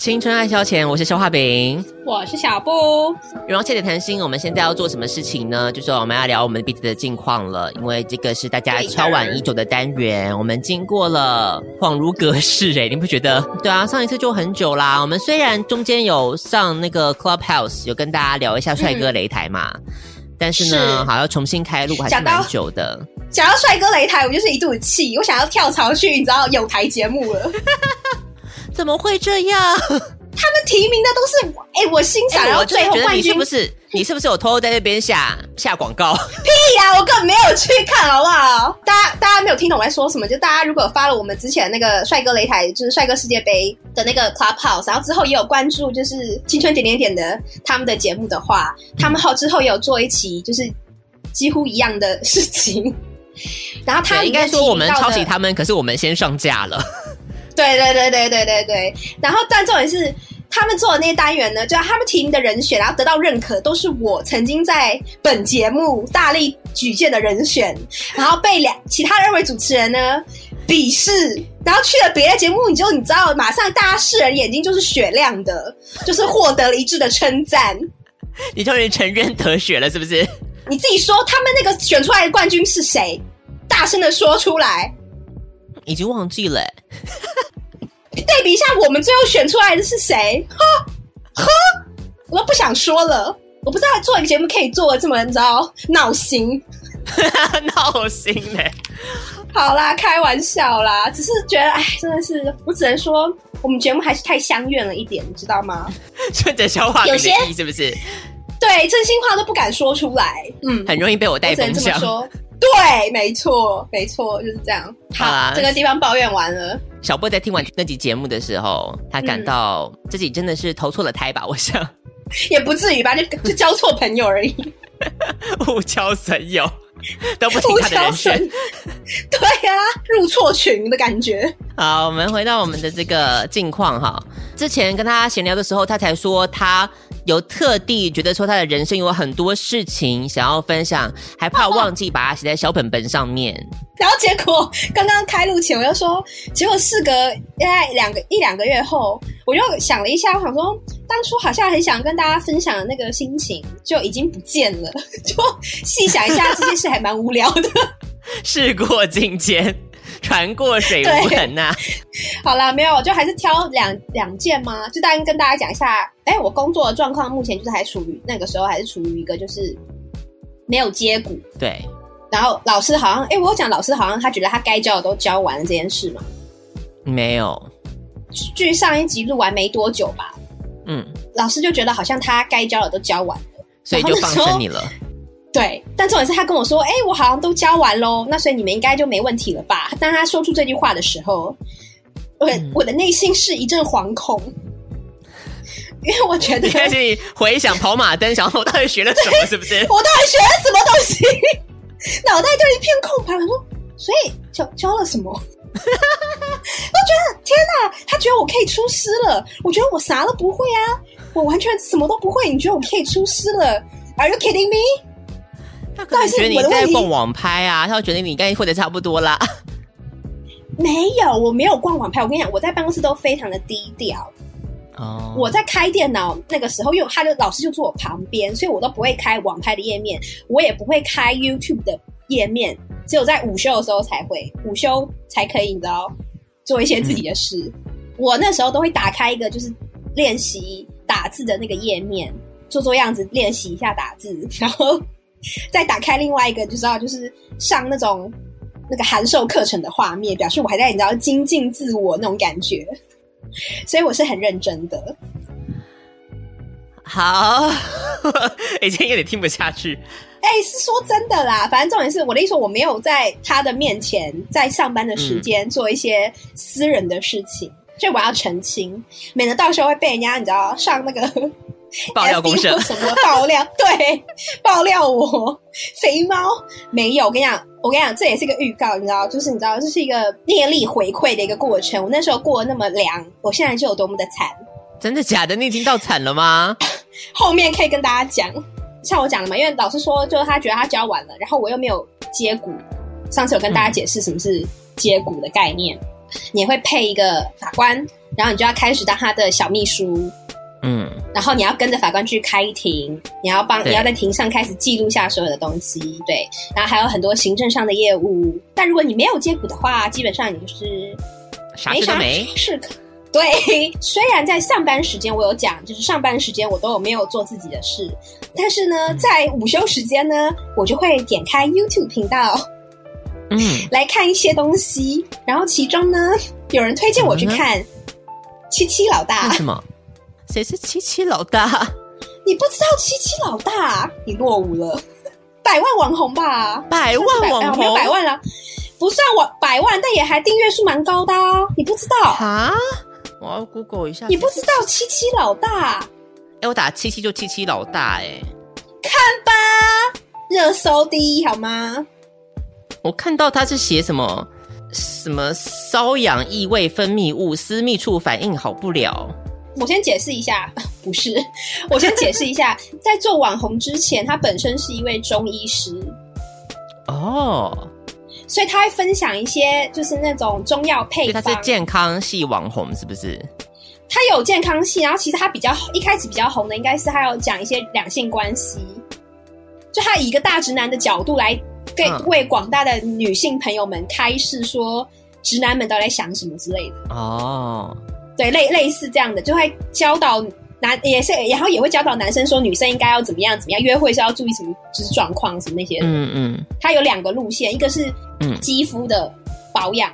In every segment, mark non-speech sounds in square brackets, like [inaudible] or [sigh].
青春爱消遣，我是消化饼，我是小布。然后切的谈心，我们现在要做什么事情呢？就是我们要聊我们彼此的近况了，因为这个是大家敲碗已久的单元。我们经过了恍如隔世，诶，你不觉得？[laughs] 对啊，上一次就很久啦。我们虽然中间有上那个 Clubhouse，有跟大家聊一下帅哥擂台嘛，嗯、但是呢，是好像重新开录还是蛮久的。讲到帅哥擂台，我就是一肚子气，我想要跳槽去你知道有台节目了。[laughs] 怎么会这样？[laughs] 他们提名的都是我，哎、欸，我欣赏。然后最后冠军你是不是？[laughs] 你是不是有偷偷在那边下下广告？[laughs] 屁呀、啊！我根本没有去看，好不好？大家大家没有听懂我在说什么？就大家如果发了我们之前那个帅哥擂台，就是帅哥世界杯的那个 Clubhouse，然后之后也有关注，就是青春点点点的他们的节目的话，他们后之后也有做一期，就是几乎一样的事情。然后他应该说我们抄袭他们，可是我们先上架了。对对对对对对对，然后但重点是他们做的那些单元呢，就是他们提名的人选，然后得到认可，都是我曾经在本节目大力举荐的人选，然后被两其他人为主持人呢鄙视，然后去了别的节目，你就你知道，马上大家世人眼睛就是雪亮的，就是获得了一致的称赞。你终于承认得雪了，是不是？你自己说，他们那个选出来的冠军是谁？大声的说出来。已经忘记了。[laughs] 对比一下，我们最后选出来的是谁？呵，呵，我都不想说了。我不知道做一个节目可以做的这么，你知道，闹心，[laughs] 闹心呢。好啦，开玩笑啦，只是觉得，哎，真的是，我只能说，我们节目还是太乡愿了一点，你知道吗？顺着消化有些是不是？对，真心话都不敢说出来，嗯，很容易被我带风向。对，没错，没错，就是这样。好，这个地方抱怨完了。小波在听完那集节目的时候，他感到自己真的是投错了胎吧？我想，也不至于吧，就就交错朋友而已。[laughs] 误交损友，都不听他的人选。对呀、啊，入错群的感觉。好，我们回到我们的这个近况哈。之前跟他闲聊的时候，他才说他。有特地觉得说他的人生有很多事情想要分享，还怕忘记把它写在小本本上面。然后结果刚刚开录前我又说，结果事隔大概两个一两个月后，我又想了一下，我想说当初好像很想跟大家分享的那个心情就已经不见了。[laughs] 就细想一下，这件事还蛮无聊的。[laughs] 事过境迁。船过水无痕呐。[laughs] 好了，没有，就还是挑两两件吗。就当然跟大家讲一下，哎、欸，我工作的状况目前就是还处于那个时候，还是处于一个就是没有接骨。对。然后老师好像，哎、欸，我讲老师好像他觉得他该教的都教完了这件事嘛。没有。距上一集录完没多久吧。嗯。老师就觉得好像他该教的都教完了，所以就放生你了。对，但重点是他跟我说：“哎、欸，我好像都教完喽，那所以你们应该就没问题了吧？”当他说出这句话的时候，我、嗯、我的内心是一阵惶恐，因为我觉得，你开始回想跑马灯，想我到底学了什么？是不是？[laughs] 我到底学了什么东西？[laughs] 脑袋就一片空白。我说：“所以教教了什么？” [laughs] 我觉得天哪，他觉得我可以出师了。我觉得我啥都不会啊，我完全什么都不会。你觉得我可以出师了？Are you kidding me？[laughs] 他可能觉得你在逛网拍啊，他会觉得你应该混的差不多啦。[laughs] 没有，我没有逛网拍。我跟你讲，我在办公室都非常的低调。哦，我在开电脑那个时候，因为他的老师就坐我旁边，所以我都不会开网拍的页面，我也不会开 YouTube 的页面，只有在午休的时候才会，午休才可以，你知道，做一些自己的事。嗯、我那时候都会打开一个就是练习打字的那个页面，做做样子，练习一下打字，然后。再打开另外一个，就知道就是上那种那个函授课程的画面，表示我还在你知道精进自我那种感觉，所以我是很认真的。好，[laughs] 已经有点听不下去。哎、欸，是说真的啦，反正重点是我的意思说，我没有在他的面前在上班的时间做一些私人的事情，所以我要澄清，免得到时候会被人家你知道上那个。[laughs] 爆料公社什么爆料？[laughs] 对，爆料我肥猫没有。我跟你讲，我跟你讲，这也是一个预告，你知道，就是你知道，这是一个念力回馈的一个过程。我那时候过得那么凉，我现在就有多么的惨。真的假的？你已经到惨了吗？[laughs] 后面可以跟大家讲，像我讲的嘛，因为老师说，就是他觉得他教完了，然后我又没有接骨。上次有跟大家解释什么是接骨的概念，嗯、你会配一个法官，然后你就要开始当他的小秘书。嗯，然后你要跟着法官去开庭，你要帮你要在庭上开始记录下所有的东西，对，然后还有很多行政上的业务。但如果你没有接骨的话，基本上你就是啥没啥事都没。事可。对，虽然在上班时间我有讲，就是上班时间我都有没有做自己的事，但是呢，在午休时间呢，我就会点开 YouTube 频道嗯，[laughs] 来看一些东西。然后其中呢，有人推荐我去看《七七老大》为什么？谁是七七老大？你不知道七七老大，你落伍了，[laughs] 百万网红吧？百万网红哎没有百万了，不算网百万，但也还订阅数蛮高的哦。你不知道？啊？我要 Google 一下。你不知道七七老大？哎，我打七七就七七老大，哎，看吧，热搜第一好吗？我看到他是写什么什么瘙痒异味分泌物，私密处反应好不了。我先解释一下，[laughs] 不是，[laughs] 我先解释一下，[laughs] 在做网红之前，他本身是一位中医师。哦，所以他会分享一些就是那种中药配方，他是健康系网红是不是？他有健康系，然后其实他比较一开始比较红的，应该是他有讲一些两性关系，就他以一个大直男的角度来给、嗯、为广大的女性朋友们开示说，直男们到底在想什么之类的。哦，对，类类似这样的，就会教导男也是，然后也会教导男生说，女生应该要怎么样怎么样，约会是要注意什么就是状况什么那些的。嗯嗯，他有两个路线，一个是嗯肌肤的保养，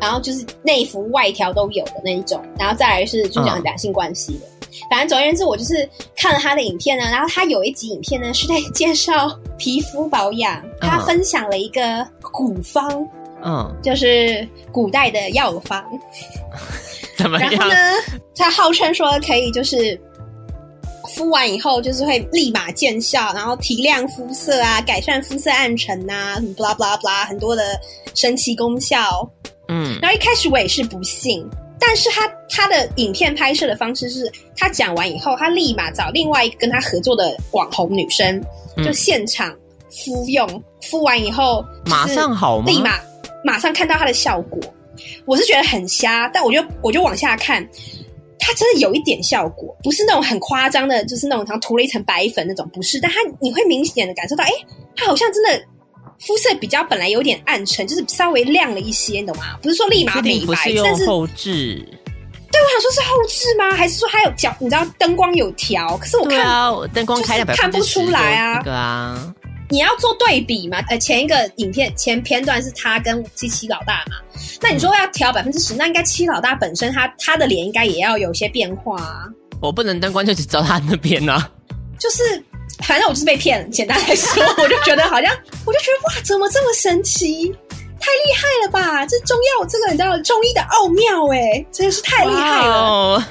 然后就是内服外调都有的那一种，然后再来是就讲两性关系的。嗯、反正总而言之，我就是看了他的影片呢，然后他有一集影片呢是在介绍皮肤保养，他分享了一个古方，嗯，就是古代的药方。[laughs] 怎么样？然后呢，他号称说可以就是敷完以后就是会立马见效，然后提亮肤色啊，改善肤色暗沉啊，什么 blah blah blah，很多的神奇功效。嗯，然后一开始我也是不信，但是他他的影片拍摄的方式是，他讲完以后，他立马找另外一个跟他合作的网红女生，就现场敷用，嗯、敷完以后马上好吗？立马马上看到他的效果。我是觉得很瞎，但我就我就往下看，它真的有一点效果，不是那种很夸张的，就是那种像涂了一层白粉那种，不是。但它你会明显的感受到，哎、欸，它好像真的肤色比较本来有点暗沉，就是稍微亮了一些，你懂吗？不是说立马美白，但是后置。对，我想说是后置吗？还是说它有角？你知道灯光有调？可是我看啊，灯光开了看不出来啊。对啊。你要做对比嘛？呃，前一个影片前片段是他跟七七老大嘛？那你说要调百分之十，那应该七老大本身他他的脸应该也要有些变化啊。我不能灯光就只照他那边啊。就是，反正我就是被骗了。简单来说，[laughs] 我就觉得好像，我就觉得哇，怎么这么神奇？太厉害了吧！这中药这个你知道中医的奥妙诶，真的是太厉害了。Wow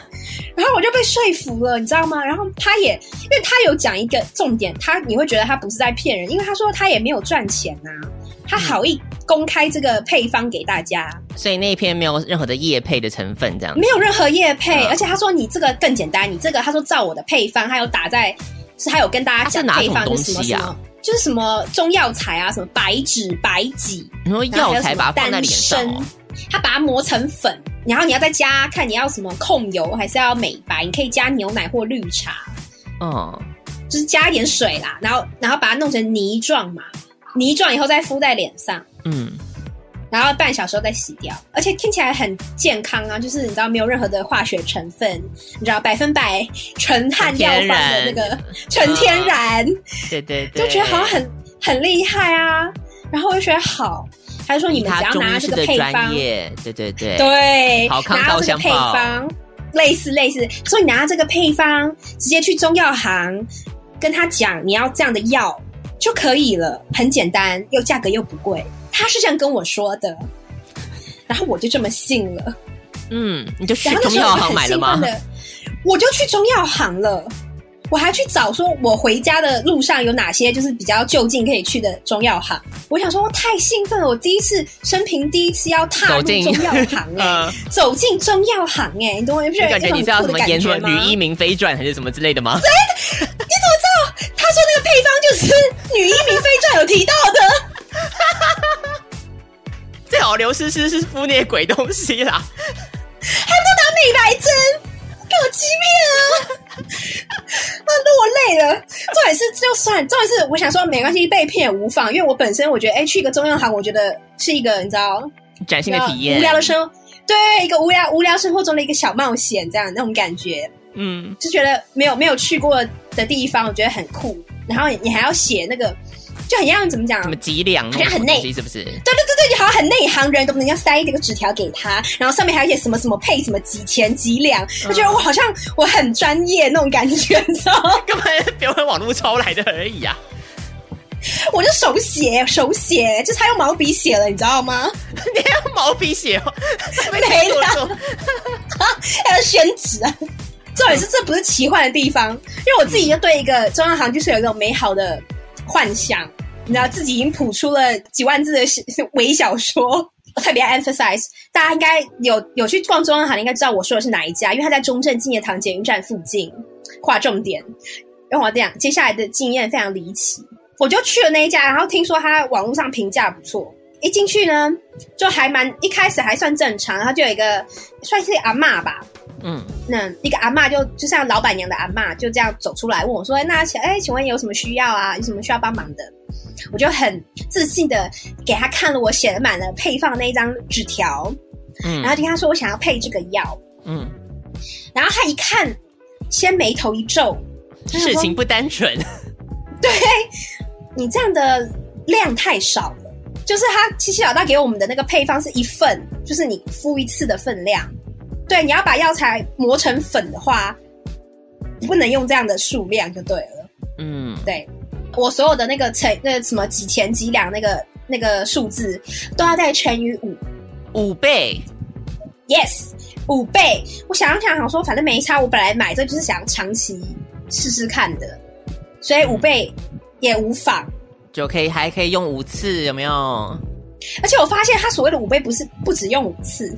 然后我就被说服了，你知道吗？然后他也，因为他有讲一个重点，他你会觉得他不是在骗人，因为他说他也没有赚钱呐、啊，他好意公开这个配方给大家，所以那一篇没有任何的叶配的成分，这样没有任何叶配，而且他说你这个更简单，你这个他说照我的配方，他有打在，是他有跟大家讲配方是什么什么，就是什么中药材啊，什么白芷、白芨，然后药材把它放在脸上、哦。他把它磨成粉，然后你要再加，看你要什么控油还是要美白，你可以加牛奶或绿茶，嗯，就是加一点水啦，然后然后把它弄成泥状嘛，泥状以后再敷在脸上，嗯，然后半小时后再洗掉，而且听起来很健康啊，就是你知道没有任何的化学成分，你知道百分百纯汉药房的那个纯天然，嗯、对对对，就觉得好像很很厉害啊，然后我就觉得好。他就说：“你们只要拿这个配方，对对对，对，好康拿这个配方，类似类似，所以你拿这个配方，直接去中药行跟他讲你要这样的药就可以了，很简单，又价格又不贵。他是这样跟我说的，然后我就这么信了。嗯，你就去中药行买了吗？我就去中药行了。”我还去找说，我回家的路上有哪些就是比较就近可以去的中药行。我想说，我太兴奋了，我第一次生平第一次要踏入中药行哎、[laughs] 欸，走进、呃、中药行哎、欸，你懂我？你不觉得感觉你知道什么演什么《吕一鸣飞传》还是什么之类的吗？谁？你怎么知道？他说那个配方就是《女医明妃传》有提到的。[laughs] 最好刘诗诗是敷那些鬼东西啦，还不打美白针，给我欺骗啊！啊，落泪了。重点是就算，重点是我想说没关系，被骗也无妨，因为我本身我觉得，哎，去一个中药行，我觉得是一个你知道，崭新的体验，无聊的生活，对，一个无聊无聊生活中的一个小冒险，这样那种感觉，嗯，就觉得没有没有去过的地方，我觉得很酷。然后你还要写那个。就很像怎么讲？什么几两？好像很内，是不是？对对对对，就好像很内行人，都不能要塞这个纸条给他，然后上面还有一些什么什么配什么几钱几两，我、嗯、觉得我好像我很专业那种感觉，你知道吗？[laughs] 根本别人网络抄来的而已啊！我就手写手写，就是他用毛笔写了，你知道吗？[laughs] 你还用毛笔写？[laughs] 没了，还要宣纸啊！重点是这不是奇幻的地方，因为我自己就对一个中央行就是有一种美好的幻想。你知道自己已经谱出了几万字的微小说，我 [laughs] 特别 emphasize，大家应该有有去逛中央行，应该知道我说的是哪一家，因为他在中正纪念堂捷运站附近。划重点，让我讲，接下来的经验非常离奇，我就去了那一家，然后听说他网络上评价不错，一进去呢就还蛮一开始还算正常，然后就有一个算是阿嬷吧。嗯，那一个阿妈就就像老板娘的阿妈，就这样走出来问我说：“那请哎，请问有什么需要啊？有什么需要帮忙的？”我就很自信的给他看了我写的满了配方那一张纸条，嗯，然后就跟他说我想要配这个药，嗯，然后他一看，先眉头一皱，事情不单纯，[laughs] 对，你这样的量太少了，就是他七七老大给我们的那个配方是一份，就是你敷一次的分量。对，你要把药材磨成粉的话，不能用这样的数量就对了。嗯，对，我所有的那个乘那个什么几钱几两那个那个数字都要再乘以五，五倍。Yes，五倍。我想想想说，反正没差。我本来买这就是想长期试试看的，所以五倍也无妨，就可以还可以用五次，有没有？而且我发现他所谓的五倍不是不止用五次。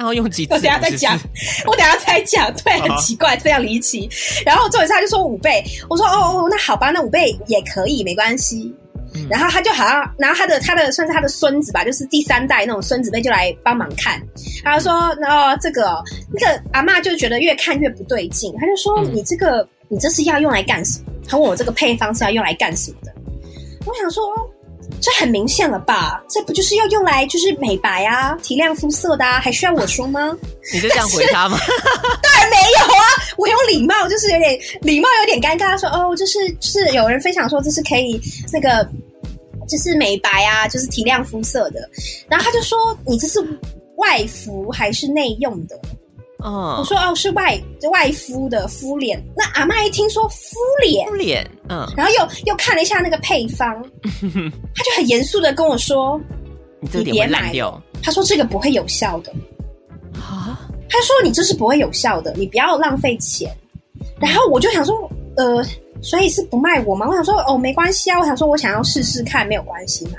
然后用几次？我等下再讲，[laughs] 我等下再讲。对，很奇怪，这样离奇。然后重点是他就说五倍，我说哦哦，那好吧，那五倍也可以，没关系。嗯、然后他就好像，然后他的他的算是他的孙子吧，就是第三代那种孙子辈就来帮忙看。他就说，哦，这个那个阿嬷就觉得越看越不对劲，他就说、嗯、你这个你这是要用来干什么？他问我这个配方是要用来干什么的？我想说。这很明显了吧？这不就是要用来就是美白啊、提亮肤色的啊？还需要我说吗？你就这样回答吗？[laughs] 当然没有啊！我有礼貌，就是有点礼貌，有点尴尬。说哦，就是就是有人分享说这是可以那个就是美白啊，就是提亮肤色的。然后他就说你这是外敷还是内用的？哦，我说哦，是外外敷的敷脸。那阿嬷一听说敷脸，敷脸，嗯，然后又又看了一下那个配方，[laughs] 他就很严肃的跟我说：“你别买掉。”他说：“这个不会有效的。”啊？他说：“你这是不会有效的，你不要浪费钱。”然后我就想说：“呃，所以是不卖我吗？”我想说：“哦，没关系啊。”我想说：“我想要试试看，没有关系嘛。”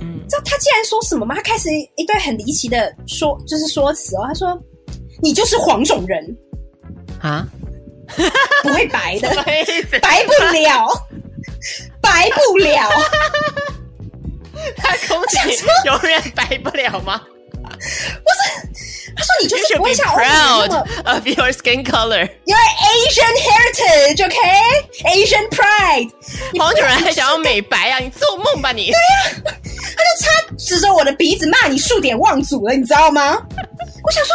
嗯，知道他竟然说什么吗？他开始一堆很离奇的说，就是说辞哦。他说。你就是黄种人啊，不会白的，[laughs] 白不了，白不了。[laughs] 他空气永远白不了吗？不是，他说你就是不会像 proud of your skin color. [laughs] Your Asian heritage, OK? Asian pride. 黄种人还想要美白啊？你做梦吧你！对呀、啊，他就差指着我的鼻子骂你数典忘祖了，你知道吗？我想说。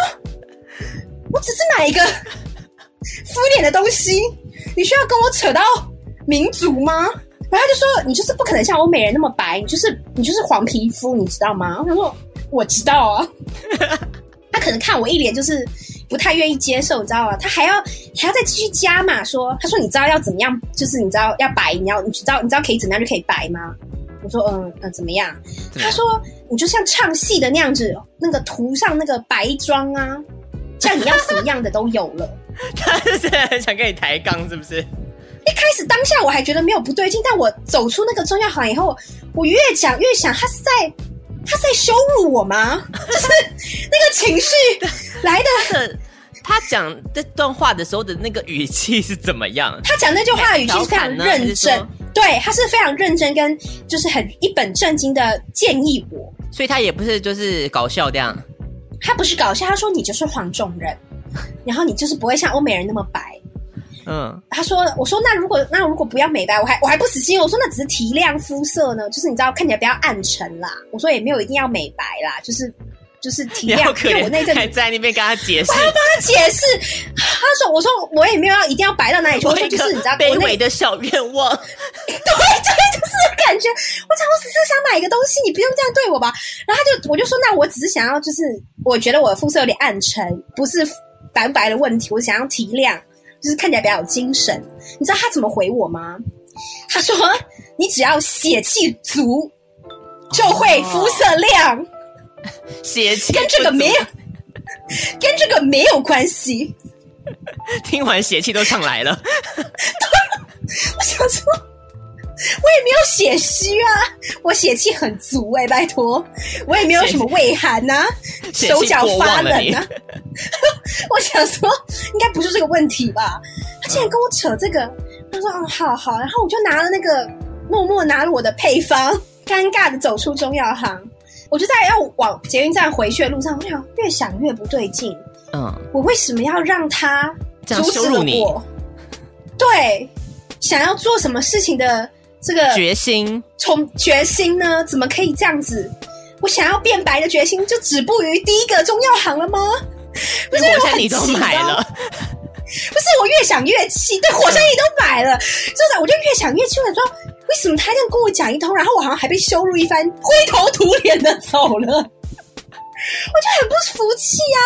我只是买一个敷脸的东西，你需要跟我扯到民族吗？然后他就说，你就是不可能像欧美人那么白，你就是你就是黄皮肤，你知道吗？他说我知道啊，[laughs] 他可能看我一脸就是不太愿意接受，你知道吗？他还要还要再继续加码说，他说你知道要怎么样，就是你知道要白，你要你知道你知道可以怎么样就可以白吗？我说嗯嗯怎么样？他说你就像唱戏的那样子，那个涂上那个白妆啊。像你要什么样的都有了，[laughs] 他就是很想跟你抬杠，是不是？一开始当下我还觉得没有不对劲，但我走出那个中药行以后，我越讲越想，他是在他是在羞辱我吗？[laughs] 就是那个情绪来的。他讲这段话的时候的那个语气是怎么样？他讲那句话的语气是非常认真，对，他是非常认真，跟就是很一本正经的建议我，所以他也不是就是搞笑这样。他不是搞笑，他说你就是黄种人，[laughs] 然后你就是不会像欧美人那么白。嗯，他说，我说那如果那如果不要美白，我还我还不死心。我说那只是提亮肤色呢，就是你知道看起来比较暗沉啦。我说也没有一定要美白啦，就是就是提亮。因为我那阵还在那边跟他解释，我要帮他解释。他说，我说我也没有要一定要白到哪里去，我说就是你知道卑微的小愿望。[laughs] 对对，就是感觉我想我只是想买一个东西，你不用这样对我吧？然后他就我就说，那我只是想要就是我觉得我的肤色有点暗沉，不是白不白的问题，我想要提亮。就是看起来比较有精神，你知道他怎么回我吗？他说：“你只要血气足，就会肤色亮。哦、血气跟这个没有，跟这个没有关系。[laughs] ”听完血气都上来了。[laughs] 我想说，我也没有血虚啊，我血气很足哎、欸，拜托，我也没有什么畏寒呐、啊，手脚发冷啊。[laughs] 我想说，应该不是这个问题吧？他竟然跟我扯这个，他说：“哦，好好。”然后我就拿了那个，默默拿了我的配方，尴尬的走出中药行。我就在要往捷运站回去的路上，我想越想越不对劲。嗯，我为什么要让他阻止了我？对，想要做什么事情的这个决心，从决心呢？怎么可以这样子？我想要变白的决心就止步于第一个中药行了吗？不是我很你都买了，不是我越想越气，对，火山你都买了，就是我就越想越气，我说为什么他这样跟我讲一通，然后我好像还被羞辱一番，灰头土脸的走了，[laughs] 我就很不服气啊！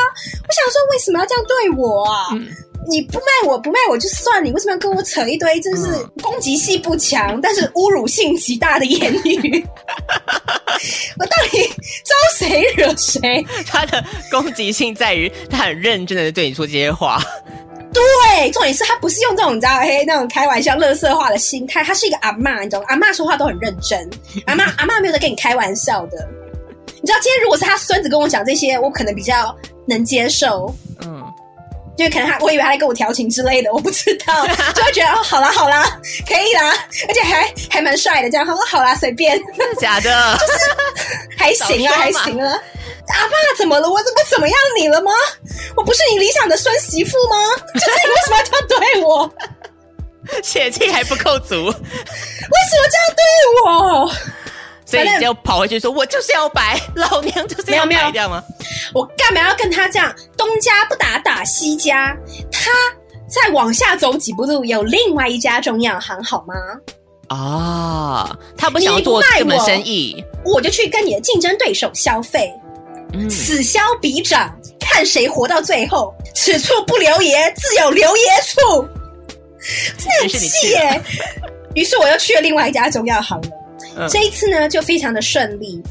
我想说为什么要这样对我啊？嗯、你不卖我不卖我就算，你为什么要跟我扯一堆真是攻击性不强，但是侮辱性极大的言语？[laughs] 我到底招谁惹谁？[laughs] 他的攻击性在于他很认真的对你说这些话。对，重点是他不是用这种你知道嘿那种开玩笑、乐色化的心态。他是一个阿嬷，你知道吗？阿嬷说话都很认真。[laughs] 阿嬷阿嬷没有在跟你开玩笑的。你知道今天如果是他孙子跟我讲这些，我可能比较能接受。嗯。因为可能他，我以为他在跟我调情之类的，我不知道，[laughs] 就会觉得哦，好啦好啦，可以啦，而且还还蛮帅的，这样他说好啦，随便，真的假的？就 [laughs] 是还行啊，还行啊。阿爸怎么了？我怎么怎么样你了吗？我不是你理想的孙媳妇吗？就是你为什么要这样对我？[laughs] 血气还不够足，为什么这样对我？所以你就跑回去说：“我就是要白，老娘就是要白，这样吗？”我干嘛要跟他这样？东家不打打西家，他再往下走几步路，有另外一家中药行，好吗？啊，他不想要做这门生意，我就去跟你的竞争对手消费。嗯，此消彼长，看谁活到最后。此处不留爷，自有留爷处。[laughs] 真的气耶！于是我又去了另外一家中药行了。嗯、这一次呢，就非常的顺利。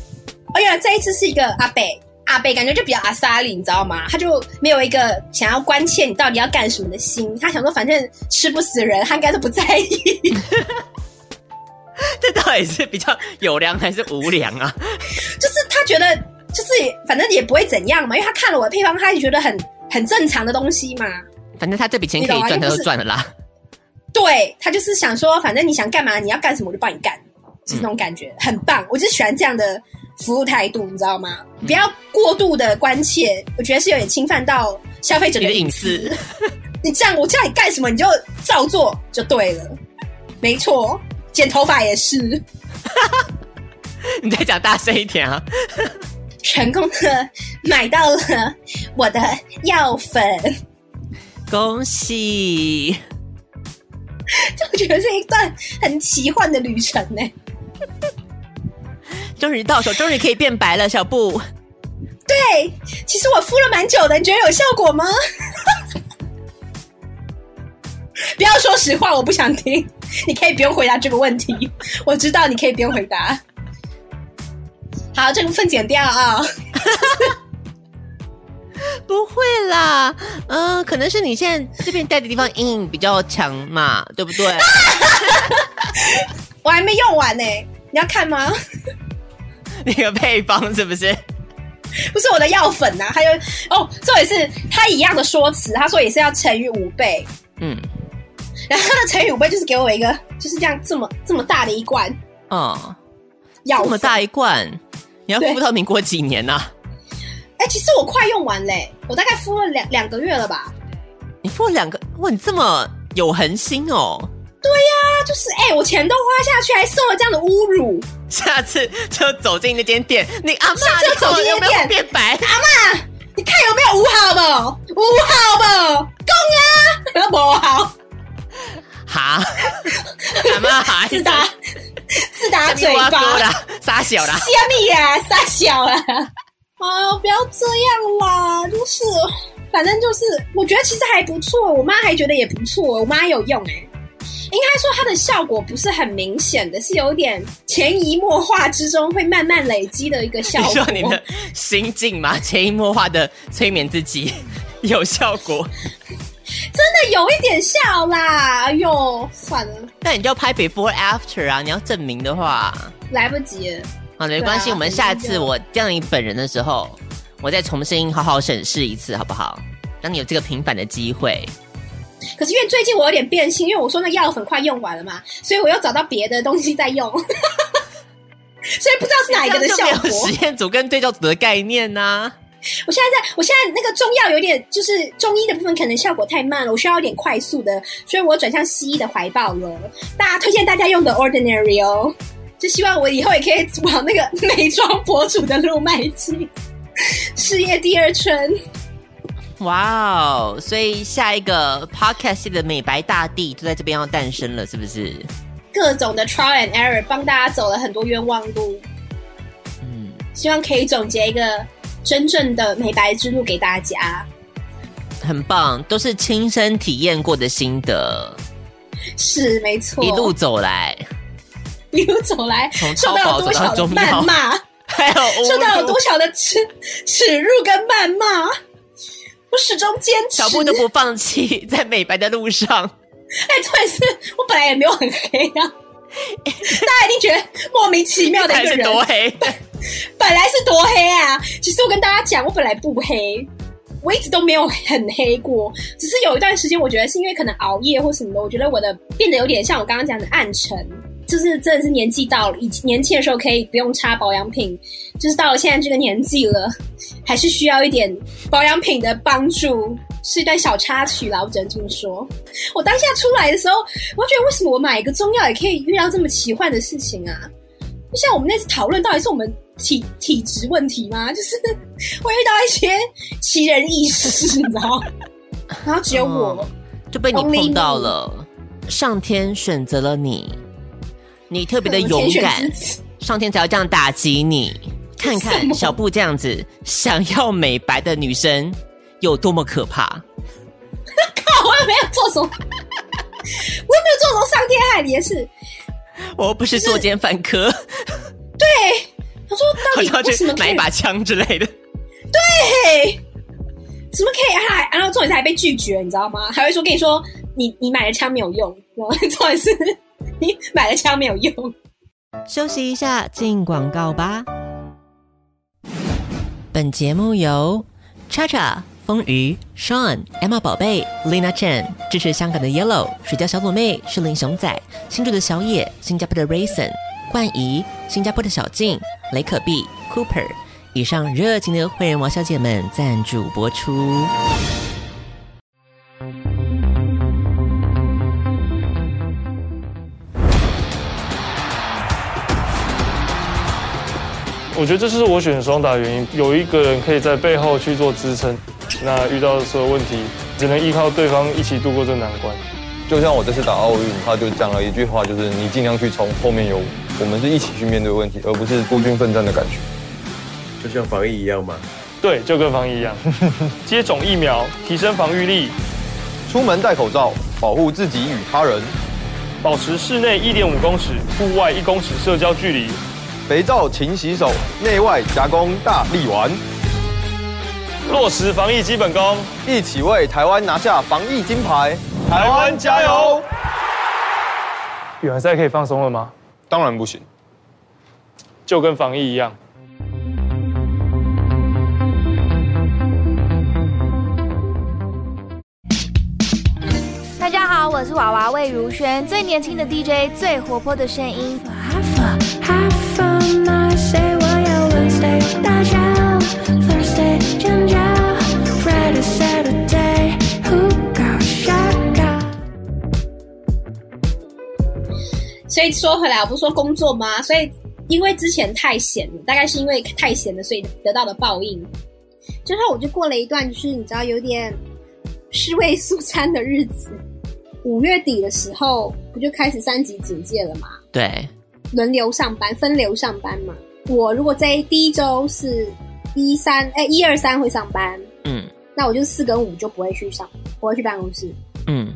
哎呀，这一次是一个阿伯，阿伯感觉就比较阿萨里，你知道吗？他就没有一个想要关切你到底要干什么的心。他想说，反正吃不死人，他应该都不在意。[laughs] 这到底是比较有良还是无良啊？[laughs] 就是他觉得，就是反正也不会怎样嘛，因为他看了我的配方，他也觉得很很正常的东西嘛。反正他这笔钱可以赚，他都赚了啦。对，他就是想说，反正你想干嘛，你要干什么，我就帮你干。就是那种感觉、嗯、很棒，我就喜欢这样的服务态度，你知道吗？嗯、不要过度的关切，我觉得是有点侵犯到消费者的隐私。你，[laughs] 你这样，我叫你干什么，你就照做就对了。没错，剪头发也是。[laughs] 你再讲大声一点啊！[laughs] 成功的买到了我的药粉，恭喜！就我觉得是一段很奇幻的旅程呢。终于到手，终于可以变白了，小布。对，其实我敷了蛮久的，你觉得有效果吗？[laughs] 不要说实话，我不想听。你可以不用回答这个问题，我知道你可以不用回答。好，这部分剪掉啊。[laughs] 不会啦，嗯、呃，可能是你现在这边戴的地方阴影比较强嘛，对不对？[laughs] 我还没用完呢，你要看吗？[laughs] 那个配方是不是？不是我的药粉呐、啊，还有哦，这也是他一样的说辞，他说也是要乘以五倍，嗯，然后他的乘以五倍就是给我一个就是这样这么这么大的一罐，哦，药这么大一罐，你要敷到民国几年呐、啊？哎、欸，其实我快用完嘞，我大概敷了两两个月了吧。你敷了两个，哇，你这么有恒心哦。对呀、啊，就是哎、欸，我钱都花下去，还受了这样的侮辱。[laughs] 下次就走进那间店，你阿妈，下次就走进那间店变白。阿妈，你看有没有五号的？五号的，公啊，[laughs] 不好。哈，阿妈哈，自打自打嘴巴，傻小啦，虾米呀，傻小啦。[laughs] 啊，不要这样啦，就是，反正就是，我觉得其实还不错，我妈还觉得也不错，我妈有用哎、欸。应该说它的效果不是很明显的，是有点潜移默化之中会慢慢累积的一个效果。你说你的心境嘛，潜移默化的催眠自己有效果，[laughs] 真的有一点效啦。哎呦，算了，那你就要拍 before after 啊，你要证明的话来不及了。好，没关系，啊、我们下次我见到你本人的时候，我再重新好好审视一次，好不好？让你有这个平反的机会。可是因为最近我有点变心，因为我说那药粉快用完了嘛，所以我又找到别的东西在用，[laughs] 所以不知道是哪一个的效果。实验组跟对照组的概念呢、啊？我现在在我现在那个中药有点，就是中医的部分可能效果太慢了，我需要有点快速的，所以我转向西医的怀抱了。大家推荐大家用的 Ordinary 哦，就希望我以后也可以往那个美妆博主的路迈进，事业第二春。哇哦！所以下一个 podcast 的美白大帝就在这边要诞生了，是不是？各种的 trial and error 帮大家走了很多冤枉路，嗯，希望可以总结一个真正的美白之路给大家。很棒，都是亲身体验过的心得，是没错。一路走来，一路走来，受到了多少的谩骂，[laughs] 还有受到了多少的耻耻辱跟谩骂。我始终坚持，小布都不放弃在美白的路上。哎，对，是我本来也没有很黑啊，[laughs] 大家一定觉得莫名其妙的一个人。是多黑？本来是多黑啊！其实我跟大家讲，我本来不黑，我一直都没有很黑过。只是有一段时间，我觉得是因为可能熬夜或什么的，我觉得我的变得有点像我刚刚讲的暗沉。就是真的是年纪到了，以年轻的时候可以不用擦保养品，就是到了现在这个年纪了，[laughs] 还是需要一点保养品的帮助，是一段小插曲啦，我只能这么说。我当下出来的时候，我觉得为什么我买一个中药也可以遇到这么奇幻的事情啊？就像我们那次讨论，到底是我们体体质问题吗？就是 [laughs] 会遇到一些奇人异事，你知道？[laughs] 然后只有我、嗯、就被你碰到了，上天选择了你。你特别的 [laughs] 勇敢，上天才要这样打击你。看看小布这样子想要美白的女生有多么可怕。[laughs] 靠！我也没有做什么，[laughs] 我也没有做什么伤天害理的事。我又不是作奸犯科。对，他说到底为什么买一把枪之类的？对，什么可以还？然后重点是还被拒绝，你知道吗？还会说跟你说，你你买了枪没有用，然后重点是。你 [laughs] 买了枪没有用。休息一下，进广告吧。本节目由 Chacha、风鱼、Sean、Emma 宝贝、Lina Chen 支持香港的 Yellow、水饺小卤妹、士林熊仔、新竹的小野、新加坡的 Raisin、冠仪、新加坡的小静、雷可碧、Cooper 以上热情的会员王小姐们赞助播出。我觉得这是我选双打的原因，有一个人可以在背后去做支撑，那遇到的所有问题，只能依靠对方一起度过这难关。就像我这次打奥运，他就讲了一句话，就是你尽量去冲，后面有我，我们是一起去面对问题，而不是孤军奋战的感觉。就像防疫一样吗？对，就跟防疫一样，接种疫苗，提升防御力，出门戴口罩，保护自己与他人，保持室内一点五公尺，户外一公尺社交距离。肥皂勤洗手，内外夹攻大力丸。落实防疫基本功，一起为台湾拿下防疫金牌。台湾加油！比完赛可以放松了吗？当然不行，就跟防疫一样。大家好，我是娃娃魏如萱，最年轻的 DJ，最活泼的声音。所以说回来我不是说工作吗所以因为之前太闲了大概是因为太闲了所以得到了报应之后我就过了一段就是你知道有点尸位素餐的日子。五月底的时候不就开始三级警戒了吗对。轮流上班，分流上班嘛。我如果在第一周是一三哎一二三会上班，嗯，那我就四跟五就不会去上，不会去办公室，嗯，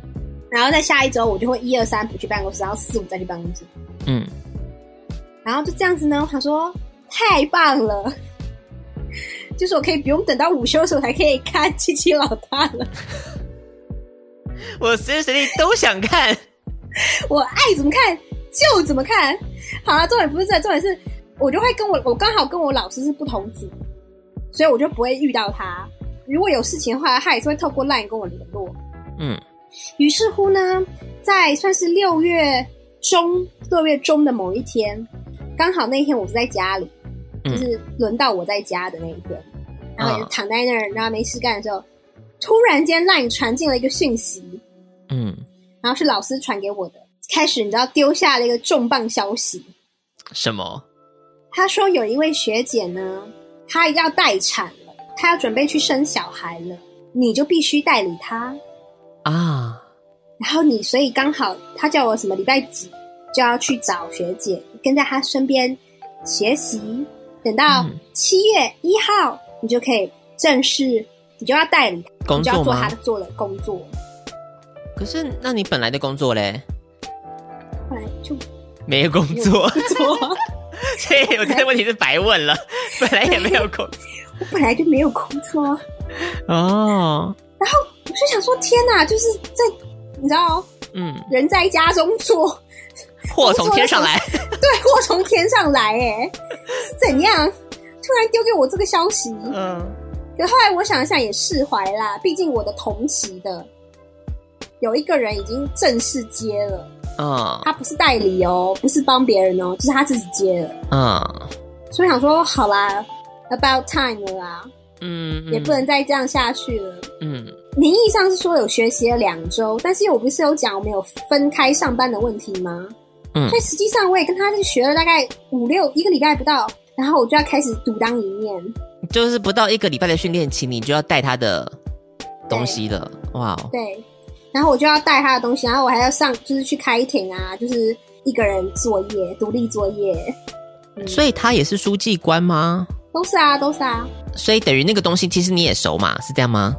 然后在下一周我就会一二三不去办公室，然后四五再去办公室，嗯，然后就这样子呢。我想说太棒了，[laughs] 就是我可以不用等到午休的时候才可以看七七老大了。[laughs] 我随时随地都想看，[laughs] 我爱怎么看就怎么看。好了，重点不是这，重点是我就会跟我，我刚好跟我老师是不同组，所以我就不会遇到他。如果有事情的话，他也是会透过 LINE 跟我联络。嗯，于是乎呢，在算是六月中，六月中的某一天，刚好那一天我是在家里，就是轮到我在家的那一天，然后就躺在那儿，然后没事干的时候。突然间，LINE 传进了一个讯息，嗯，然后是老师传给我的。开始，你知道丢下了一个重磅消息，什么？他说有一位学姐呢，她要待产了，她要准备去生小孩了，你就必须代理她啊。然后你，所以刚好他叫我什么礼拜几就要去找学姐，跟在她身边学习，等到七月一号，嗯，你就可以正式。你就要代理他，你就要做他的做的工作。可是，那你本来的工作嘞？就没有工作。做所以我这个问题是白问了。本来也没有工作，我本来就没有工作。哦。然后我就想说，天哪，就是在你知道，嗯，人在家中坐，祸从天上来。对，祸从天上来，哎，是怎样？突然丢给我这个消息，嗯。可后来我想一下也释怀啦，毕竟我的同期的有一个人已经正式接了，嗯，他不是代理哦，不是帮别人哦，就是他自己接的，嗯，所以想说好啦，about time 了啦，嗯，也不能再这样下去了，嗯，名义上是说有学习了两周，但是我不是有讲我们有分开上班的问题吗？嗯，所以实际上我也跟他是学了大概五六一个礼拜不到，然后我就要开始独当一面。就是不到一个礼拜的训练期，你就要带他的东西了，哇！对，然后我就要带他的东西，然后我还要上，就是去开庭啊，就是一个人作业，独立作业。嗯、所以他也是书记官吗？都是啊，都是啊。所以等于那个东西，其实你也熟嘛，是这样吗？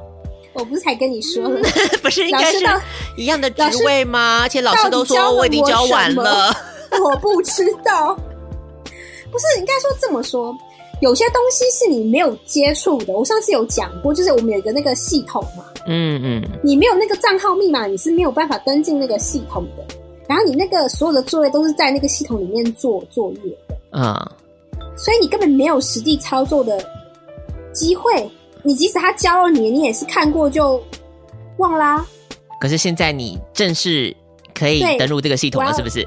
我不是才跟你说了，[laughs] 不是应该是一样的职位吗？而且老师都说我已经教完了，我不知道。[laughs] 不是应该说这么说。有些东西是你没有接触的，我上次有讲过，就是我们有一个那个系统嘛，嗯嗯，你没有那个账号密码，你是没有办法登进那个系统的。然后你那个所有的作业都是在那个系统里面做作业的，啊、嗯，所以你根本没有实际操作的机会。你即使他教了你，你也是看过就忘啦、啊。可是现在你正式可以登录这个系统了，是不是？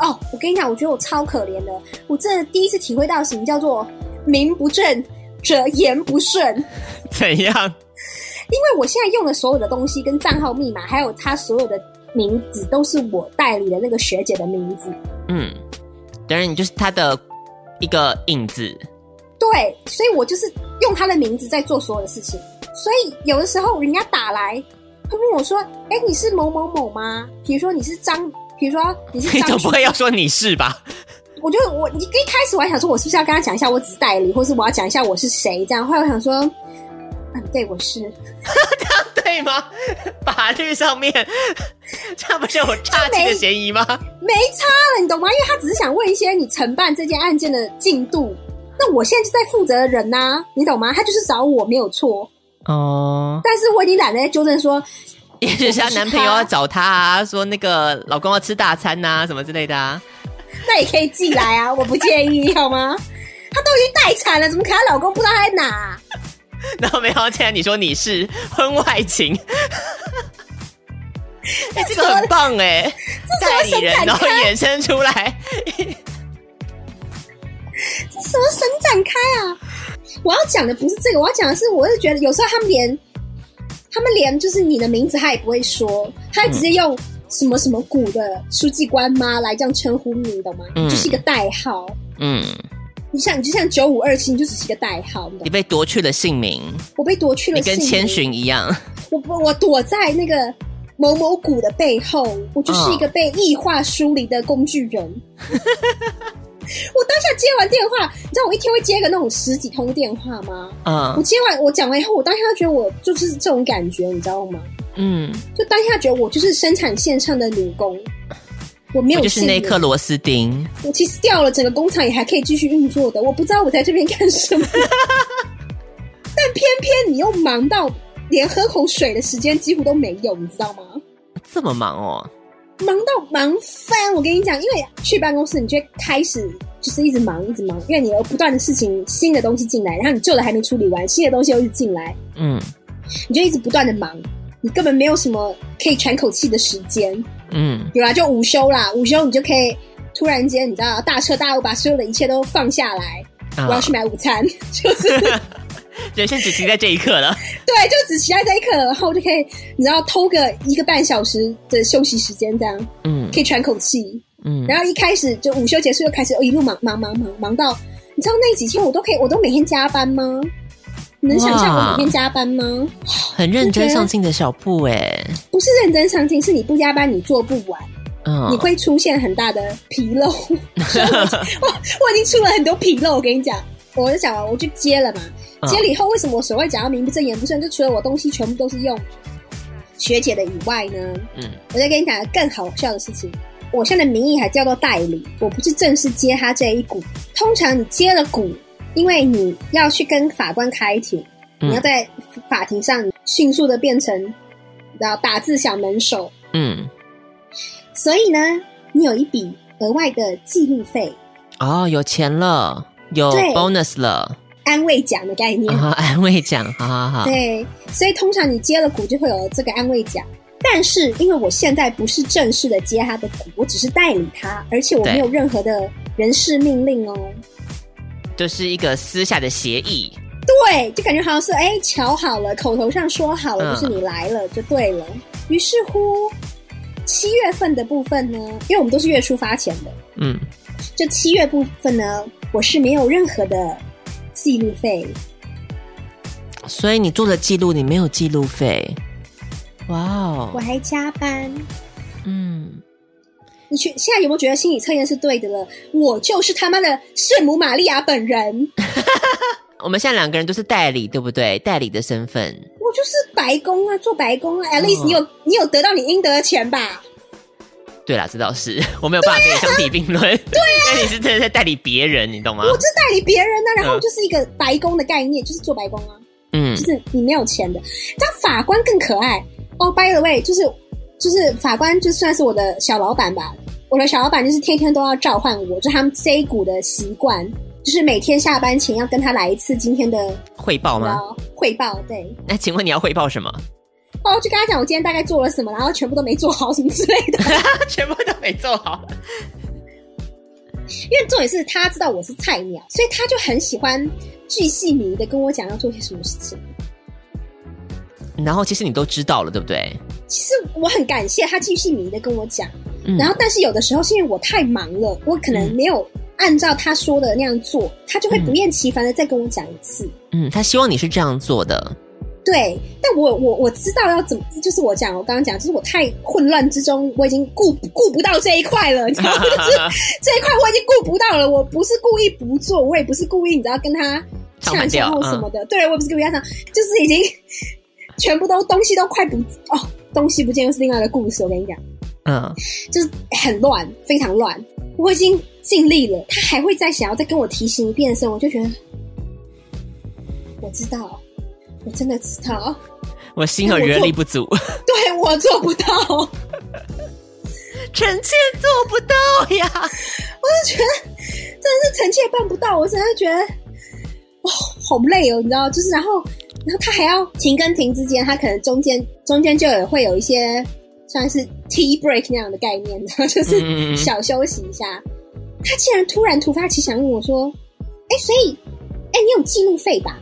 哦，我跟你讲，我觉得我超可怜的。我这第一次体会到什么叫做“名不正则言不顺 [laughs] ”。怎样？因为我现在用的所有的东西，跟账号密码，还有他所有的名字，都是我代理的那个学姐的名字。嗯，当然你就是他的一个影子。对，所以我就是用他的名字在做所有的事情。所以有的时候人家打来，会问我说：“哎，你是某某某吗？”比如说你是张。比如说你是，你总不会要说你是吧？我就我你一开始我还想说，我是不是要跟他讲一下我只是代理，或是我要讲一下我是谁这样。后来我想说，嗯，对，我是，这 [laughs] 样对吗？[laughs] 法律上面这样不是有诈欺的嫌疑吗？没，没差了，你懂吗？因为他只是想问一些你承办这件案件的进度。那我现在就在负责的人呐、啊，你懂吗？他就是找我没有错哦，但是我已经懒得纠正说。[laughs] 也许是她男朋友要找她、啊，说那个老公要吃大餐呐、啊，什么之类的啊。那也可以寄来啊，[laughs] 我不介意，好吗？她都已经待产了，怎么可能老公不知道她在哪？[laughs] 然后没有，既然你说你是婚外情，哎、欸，这个很棒哎、欸，代理人然后衍生出来，这什么神展开啊？我要讲的不是这个，我要讲的是，我是觉得有时候他们连。他们连就是你的名字他也不会说，他直接用什么什么股的书记官吗？来这样称呼你，懂吗？嗯、就是一个代号。嗯，你像你就像九五二七，你就只是一个代号。你，你被夺去了姓名，我被夺去了姓名，你跟千寻一样。我我躲在那个某某股的背后，我就是一个被异化疏离的工具人。哦 [laughs] 我当下接完电话，你知道我一天会接个那种十几通电话吗？嗯，我接完我讲完以后，我当下觉得我就是这种感觉，你知道吗？嗯，就当下觉得我就是生产线上的女工，我没有，就是那颗螺丝钉。我其实掉了，整个工厂也还可以继续运作的。我不知道我在这边干什么，[laughs] 但偏偏你又忙到连喝口水的时间几乎都没有，你知道吗？这么忙哦。忙到忙翻，我跟你讲，因为去办公室，你就会开始就是一直忙，一直忙，因为你有不断的事情、新的东西进来，然后你旧的还没处理完，新的东西又一直进来，嗯，你就一直不断的忙，你根本没有什么可以喘口气的时间，嗯，有啦？就午休啦，午休你就可以突然间，你知道，大彻大悟把所有的一切都放下来，哦、我要去买午餐，[laughs] 就是。[laughs] [laughs] 人生只停在这一刻了，[laughs] 对，就只期待这一刻，然后就可以，你知道，偷个一个半小时的休息时间，这样，嗯，可以喘口气，嗯，然后一开始就午休结束又开始，哦，一路忙忙忙忙忙到，你知道那几天我都可以，我都每天加班吗？你能想象我每天加班吗？很认真上进的小布哎，不是认真上进，是你不加班你做不完，嗯，你会出现很大的纰漏，[laughs] 我我已经出了很多纰漏，我跟你讲，我就想，我就接了嘛。接了以后，为什么我所谓讲到名不正言不顺？就除了我东西全部都是用学姐的以外呢？嗯，我再跟你讲个更好笑的事情。我现在的名义还叫做代理，我不是正式接他这一股。通常你接了股，因为你要去跟法官开庭，嗯、你要在法庭上迅速的变成然后打字小能手。嗯，所以呢，你有一笔额外的记录费。哦，有钱了，有 bonus 了。安慰奖的概念，哦、[laughs] 安慰奖，好好好。对，所以通常你接了股就会有这个安慰奖，但是因为我现在不是正式的接他的股，我只是代理他，而且我没有任何的人事命令哦，就是一个私下的协议。对，就感觉好像是哎，瞧好了，口头上说好了，就是你来了就对了。嗯、于是乎，七月份的部分呢，因为我们都是月初发钱的，嗯，就七月部分呢，我是没有任何的。记录费，所以你做的记录，你没有记录费，哇哦！我还加班，嗯，你去现在有没有觉得心理测验是对的了？我就是他妈的圣母玛利亚本人。[laughs] 我们现在两个人都是代理，对不对？代理的身份，我就是白宫啊，做白宫啊。At least 你有你有得到你应得的钱吧？对啦，这倒是 [laughs] 我没有办法跟你相提并论。对啊，[laughs] 因为你是真的在代理别人，你懂吗？我就是代理别人呢，然后就是一个白宫的概念，就是做白宫啊。嗯，就是你没有钱的。但法官更可爱哦。Oh, by the way，就是就是法官就算是我的小老板吧。我的小老板就是天天都要召唤我，就他们这一股的习惯，就是每天下班前要跟他来一次今天的汇报吗？汇报，对。那请问你要汇报什么？哦，就跟他讲我今天大概做了什么，然后全部都没做好什么之类的，[laughs] 全部都没做好。因为重点是他知道我是菜鸟，所以他就很喜欢巨细靡遗的跟我讲要做些什么事情。然后其实你都知道了，对不对？其实我很感谢他巨细靡遗的跟我讲，嗯、然后但是有的时候是因为我太忙了，我可能没有按照他说的那样做，他就会不厌其烦的再跟我讲一次。嗯，他希望你是这样做的。对，但我我我知道要怎么，就是我讲，我刚刚讲，就是我太混乱之中，我已经顾顾不到这一块了，你知道吗？就是这一块我已经顾不到了。我不是故意不做，我也不是故意，你知道跟他抢什么什么的。[laughs] 对，我也不是故意要抢，就是已经全部都东西都快不哦，东西不见又是另外一个故事。我跟你讲，嗯，就是很乱，非常乱。我已经尽力了，他还会再想要再跟我提醒一遍的时候，我就觉得我知道。我真的知道，我心有余而力不足。对，我做不到，臣妾做不到呀！我就觉得真的是臣妾办不到，我真的觉得哦，好累哦，你知道？就是然后，然后他还要停跟停之间，他可能中间中间就有会有一些算是 tea break 那样的概念，然后就是小休息一下。嗯、他竟然突然突发奇想问我说：“哎，所以，哎，你有记录费吧？”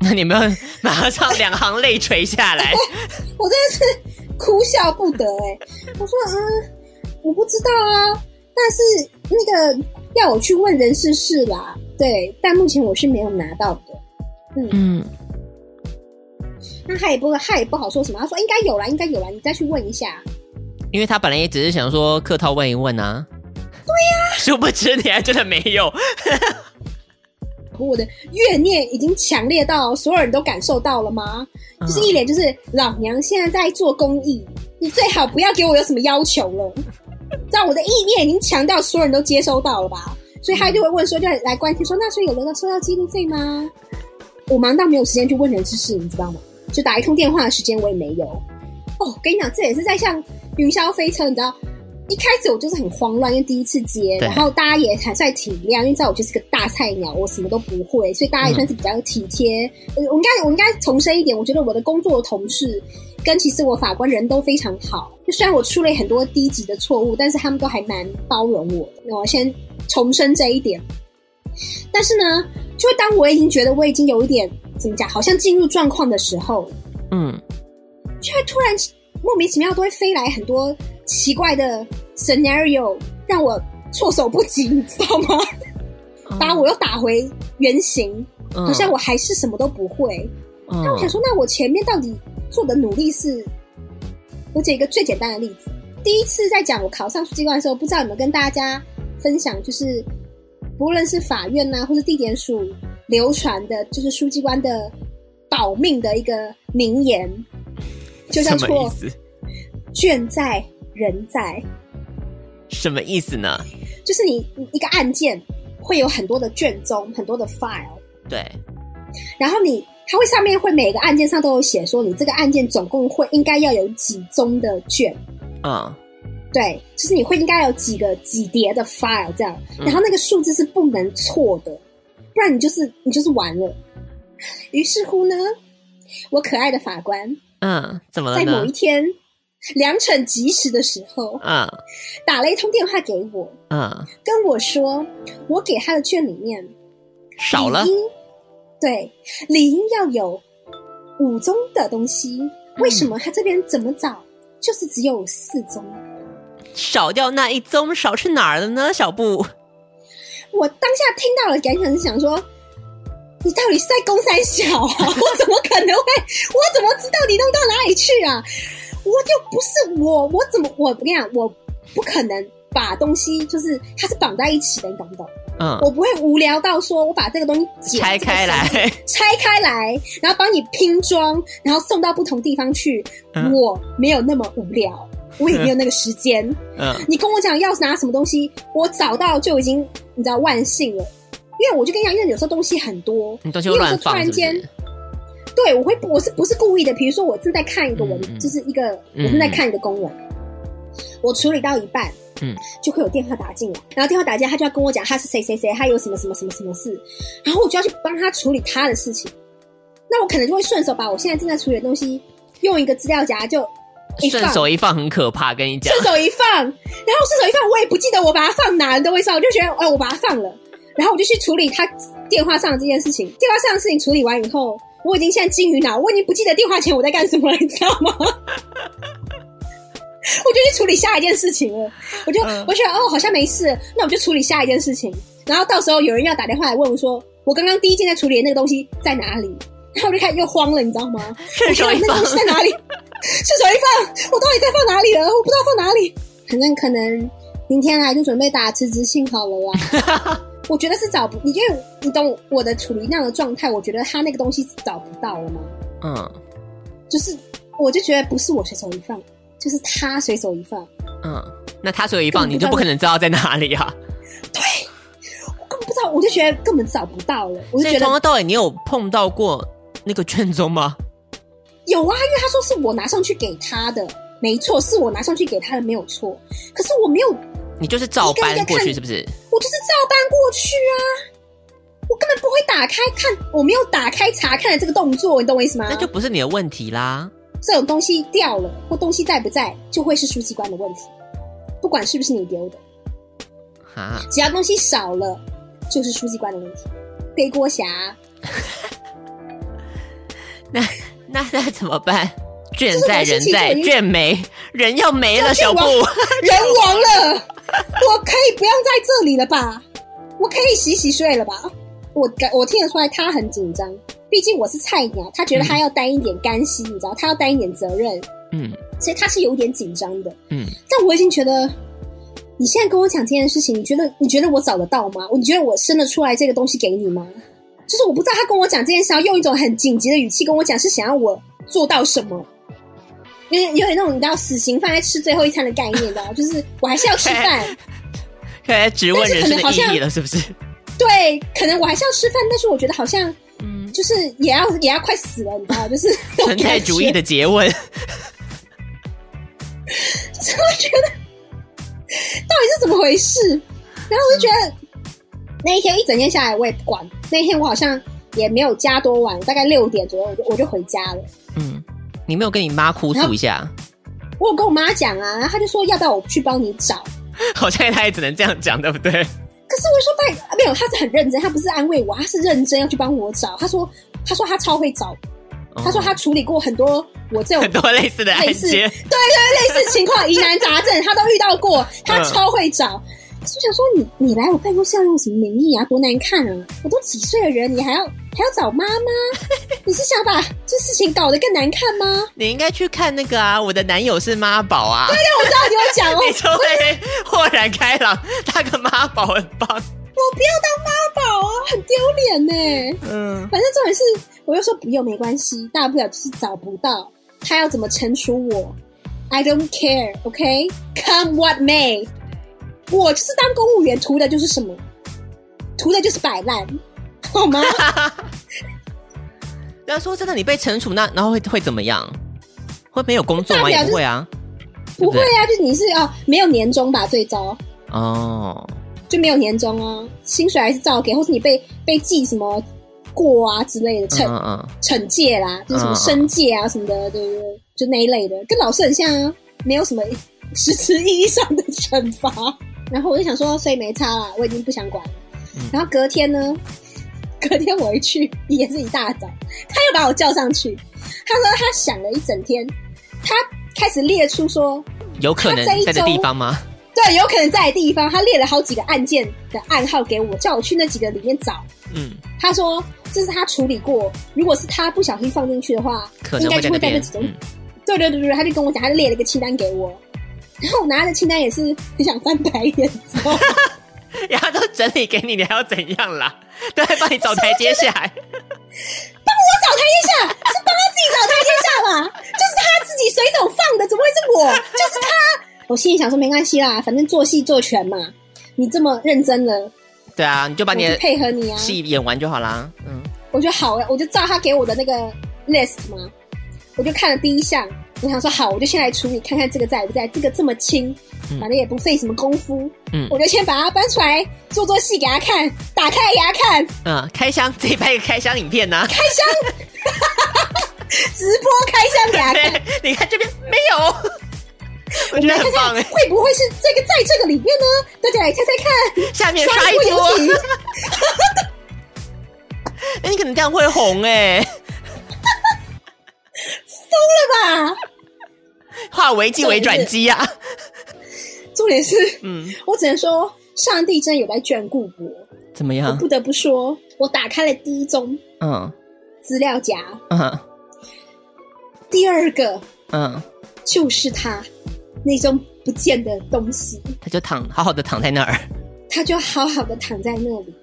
那你们马上两行泪垂下来，[laughs] 我真的是哭笑不得哎、欸。我说嗯，我不知道啊，但是那个要我去问人事室啦，对，但目前我是没有拿到的。嗯嗯，那他也不他也不好说什么，他说应该有啦，应该有啦，你再去问一下。因为他本来也只是想说客套问一问啊。对呀、啊，[laughs] 殊不知你还真的没有。我的怨念已经强烈到所有人都感受到了吗？嗯、就是一脸就是老娘现在在做公益，你最好不要给我有什么要求了。[laughs] 知道我的意念已经强到所有人都接收到了吧？所以他就会问说，就来关心说，那所以有人收到记录费吗？我忙到没有时间去问人之事，你知道吗？就打一通电话的时间我也没有。哦，跟你讲，这也是在像云霄飞车，你知道。一开始我就是很慌乱，因为第一次接，然后大家也还算体谅，因为知道我就是个大菜鸟，我什么都不会，所以大家也算是比较体贴。嗯、我应该我应该重申一点，我觉得我的工作的同事跟其实我法官人都非常好。就虽然我出了很多低级的错误，但是他们都还蛮包容我的。那我先重申这一点。但是呢，就当我已经觉得我已经有一点怎么讲，好像进入状况的时候，嗯，却突然莫名其妙都会飞来很多。奇怪的 scenario 让我措手不及，你知道吗？把我又打回原形，好像我还是什么都不会。那我想说，那我前面到底做的努力是？我举一个最简单的例子，第一次在讲我考上书记官的时候，不知道有没有跟大家分享，就是不论是法院呐、啊，或是地检署流传的，就是书记官的保命的一个名言，就叫做“卷在”。人在，什么意思呢？就是你一个案件会有很多的卷宗，很多的 file，对。然后你它会上面会每个案件上都有写说，你这个案件总共会应该要有几宗的卷，嗯，对，就是你会应该有几个几叠的 file 这样，然后那个数字是不能错的，不然你就是你就是完了。于是乎呢，我可爱的法官，嗯，怎么了？在某一天。良辰吉时的时候，嗯，打了一通电话给我，嗯，跟我说，我给他的卷里面少了，对，理应要有五宗的东西，为什么他这边怎么找，嗯、就是只有四宗，少掉那一宗，少去哪儿了呢？小布，我当下听到了，感想是想说，你到底是在攻三小啊？[laughs] 我怎么可能会？我怎么知道你弄到哪里去啊？我又不是我，我怎么我跟你讲，我不可能把东西就是它是绑在一起的，你懂不懂？嗯，我不会无聊到说我把这个东西拆开来，拆开来，然后帮你拼装，然后送到不同地方去。嗯、我没有那么无聊，我也没有那个时间。[laughs] 嗯，你跟我讲要拿什么东西，我找到就已经你知道万幸了，因为我就跟你讲，因为有时候东西很多，你东西会乱放是不是？对，我会，我是不是故意的？比如说，我正在看一个文，嗯、就是一个、嗯、我正在看一个公文，我处理到一半，嗯，就会有电话打进来，然后电话打进来，他就要跟我讲他是谁谁谁，他有什么什么什么什么事，然后我就要去帮他处理他的事情。那我可能就会顺手把我现在正在处理的东西用一个资料夹就顺手一放，很可怕，跟你讲，顺手一放，然后顺手一放，我也不记得我把它放哪，都会说，我就觉得，哎，我把它放了，然后我就去处理他电话上的这件事情。电话上的事情处理完以后。我已经现在金鱼脑，我已经不记得电话前我在干什么了，你知道吗？[laughs] 我就去处理下一件事情了。我就我觉得哦，好像没事，那我就处理下一件事情。然后到时候有人要打电话来问我说，我刚刚第一件在处理的那个东西在哪里？然后我就开始又慌了，你知道吗？我手一放，那个东西在哪里？[laughs] 顺手一放，我到底在放哪里了？我不知道放哪里。反正可能明天来就准备打辞职信好了啦。[laughs] 我觉得是找不你，因为你懂我的处于那样的状态，我觉得他那个东西是找不到了吗？嗯，就是我就觉得不是我随手一放，就是他随手一放。嗯，那他随手一放，你就不可能知道在哪里啊？对，我根本不知道，我就觉得根本找不到了。我就觉得从头到尾你有碰到过那个卷宗吗？有啊，因为他说是我拿上去给他的，没错，是我拿上去给他的，没有错。可是我没有。你就是照搬过去是不是？我就是照搬过去啊！我根本不会打开看，我没有打开查看的这个动作，你懂我意思吗？那就不是你的问题啦。这种东西掉了或东西在不在，就会是书记官的问题，不管是不是你丢的。啊！只要东西少了，就是书记官的问题，背锅侠。[laughs] 那那那怎么办？卷在人在，卷没人要没了，小布人亡了，[laughs] 我可以不用在这里了吧？我可以洗洗睡了吧？我感我听得出来他很紧张，毕竟我是菜鸟，他觉得他要担一点干系，嗯、你知道，他要担一点责任，嗯，所以他是有点紧张的，嗯。但我已经觉得，你现在跟我讲这件事情，你觉得你觉得我找得到吗？你觉得我生得出来这个东西给你吗？就是我不知道他跟我讲这件事，要用一种很紧急的语气跟我讲，是想要我做到什么？因为有点那种你知道死刑犯在吃最后一餐的概念，你知道，就是我还是要吃饭。[laughs] 看来质问人生的意义了，是不是？对，可能我还是要吃饭，但是我觉得好像，嗯，就是也要也要快死了，你知道，就是存在主义的詰问，[laughs] 就是我觉得到底是怎么回事？然后我就觉得、嗯、那一天一整天下来，我也不管。那一天我好像也没有加多晚，大概六点左右我就我就回家了。嗯，你没有跟你妈哭诉一下？我有跟我妈讲啊，然后她就说要不要我去帮你找？[laughs] 好像她也只能这样讲，对不对？可是我说拜没有，她是很认真，她不是安慰我，她是认真要去帮我找。她说，她说他超会找，哦、他说他处理过很多我这种很多类似的案件，对对，类似情况疑难杂症，他都遇到过，他超会找。嗯我想说你，你来我办公室要用什么名义啊？多难看啊！我都几岁的人，你还要还要找妈妈？你是想把这事情搞得更难看吗？你应该去看那个啊，我的男友是妈宝啊！对呀，我知道你会讲哦，[laughs] 你就会豁然开朗，当个妈宝很棒。我不要当妈宝啊，很丢脸呢。嗯，反正重点是，我又说不用没关系，大不了就是找不到，他要怎么惩处我？I don't care，OK？Come、okay? what may。我就是当公务员，图的就是什么？图的就是摆烂，[laughs] 好吗？[laughs] 要说真的，你被惩处那然后会会怎么样？会没有工作吗？也不会啊，不会啊，就你是哦，没有年终吧，最糟哦，就没有年终啊，薪水还是照给，或是你被被记什么过啊之类的惩惩戒啦，就是什么申诫啊什么的，对不对？就那一类的，跟老师很像啊，没有什么实质意义上的惩罚。然后我就想说，所以没差啦，我已经不想管了。嗯、然后隔天呢，隔天我一去也是一大早，他又把我叫上去。他说他想了一整天，他开始列出说有可能在的地方吗？对，有可能在的地方。他列了好几个案件的暗号给我，叫我去那几个里面找。嗯，他说这是他处理过，如果是他不小心放进去的话，应该就会在这几种。嗯、对对对对，他就跟我讲，他就列了一个清单给我。然后我拿的清单也是很想翻白眼，[laughs] 然后都整理给你，你还要怎样啦？[laughs] 都还帮你找台阶下来，帮我找台阶下，是帮他自己找台阶下吧？[laughs] 就是他自己随手放的，怎么会是我？就是他。我心里想说没关系啦，反正做戏做全嘛。你这么认真了，对啊，你就把你的配合你啊戏演完就好啦。嗯，我觉得好，我就照他给我的那个 list 嘛，我就看了第一项。我想说好，我就先来处理，看看这个在不在。这个这么轻，反正也不费什么功夫。嗯，我就先把它搬出来做做戏给他看，打开给他看。嗯，开箱自己拍一个开箱影片呢、啊。开箱，[laughs] 直播开箱给他看。你看这边没有，[laughs] 我觉得很棒。会不会是这个在这个里面呢？大家来猜猜看。下面刷一波。[laughs] 哎，你可能这样会红哎、欸。化危机为转机啊！重点是，嗯，我只能说，上帝真有在眷顾我。怎么样？我不得不说，我打开了第一宗，嗯，资料夹，嗯，第二个，嗯，就是他那种不见的东西，他就躺好好的躺在那儿，他就好好的躺在那里，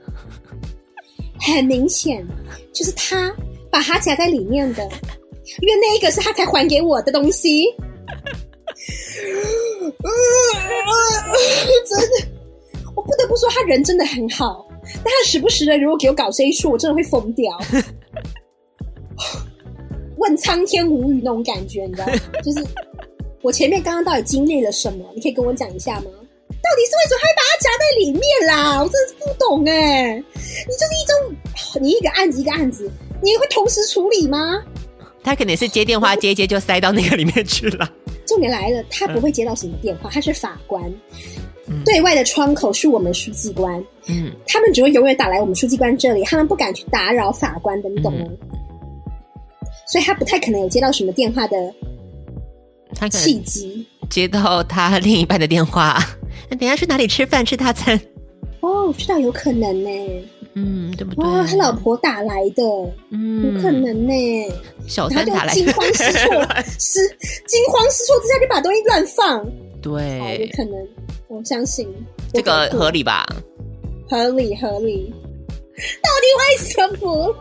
很明显就是他把他夹在里面的。因为那一个是他才还给我的东西，[laughs] 真的，我不得不说他人真的很好，但他时不时的如果给我搞这一出，我真的会疯掉，问苍天无语那种感觉，你知道吗？[laughs] 就是我前面刚刚到底经历了什么？你可以跟我讲一下吗？到底是为什么还把它夹在里面啦？我真的是不懂哎！你就是一种，你一个案子一个案子，你会同时处理吗？他肯定是接电话接接就塞到那个里面去了。重点来了，他不会接到什么电话，他是法官，嗯、对外的窗口是我们书记官，嗯，他们只会永远打来我们书记官这里，他们不敢去打扰法官的，你懂吗？嗯、所以他不太可能有接到什么电话的契机。接到他另一半的电话，那等一下去哪里吃饭吃大餐？哦，知道有可能呢。嗯，对不对？哇，他老婆打来的，嗯，有可能呢。小三打来惊慌失措，失 [laughs] 惊慌失措之下就把东西乱放。对，哦，有可能，我相信这个合理吧？合理合理，到底为什么？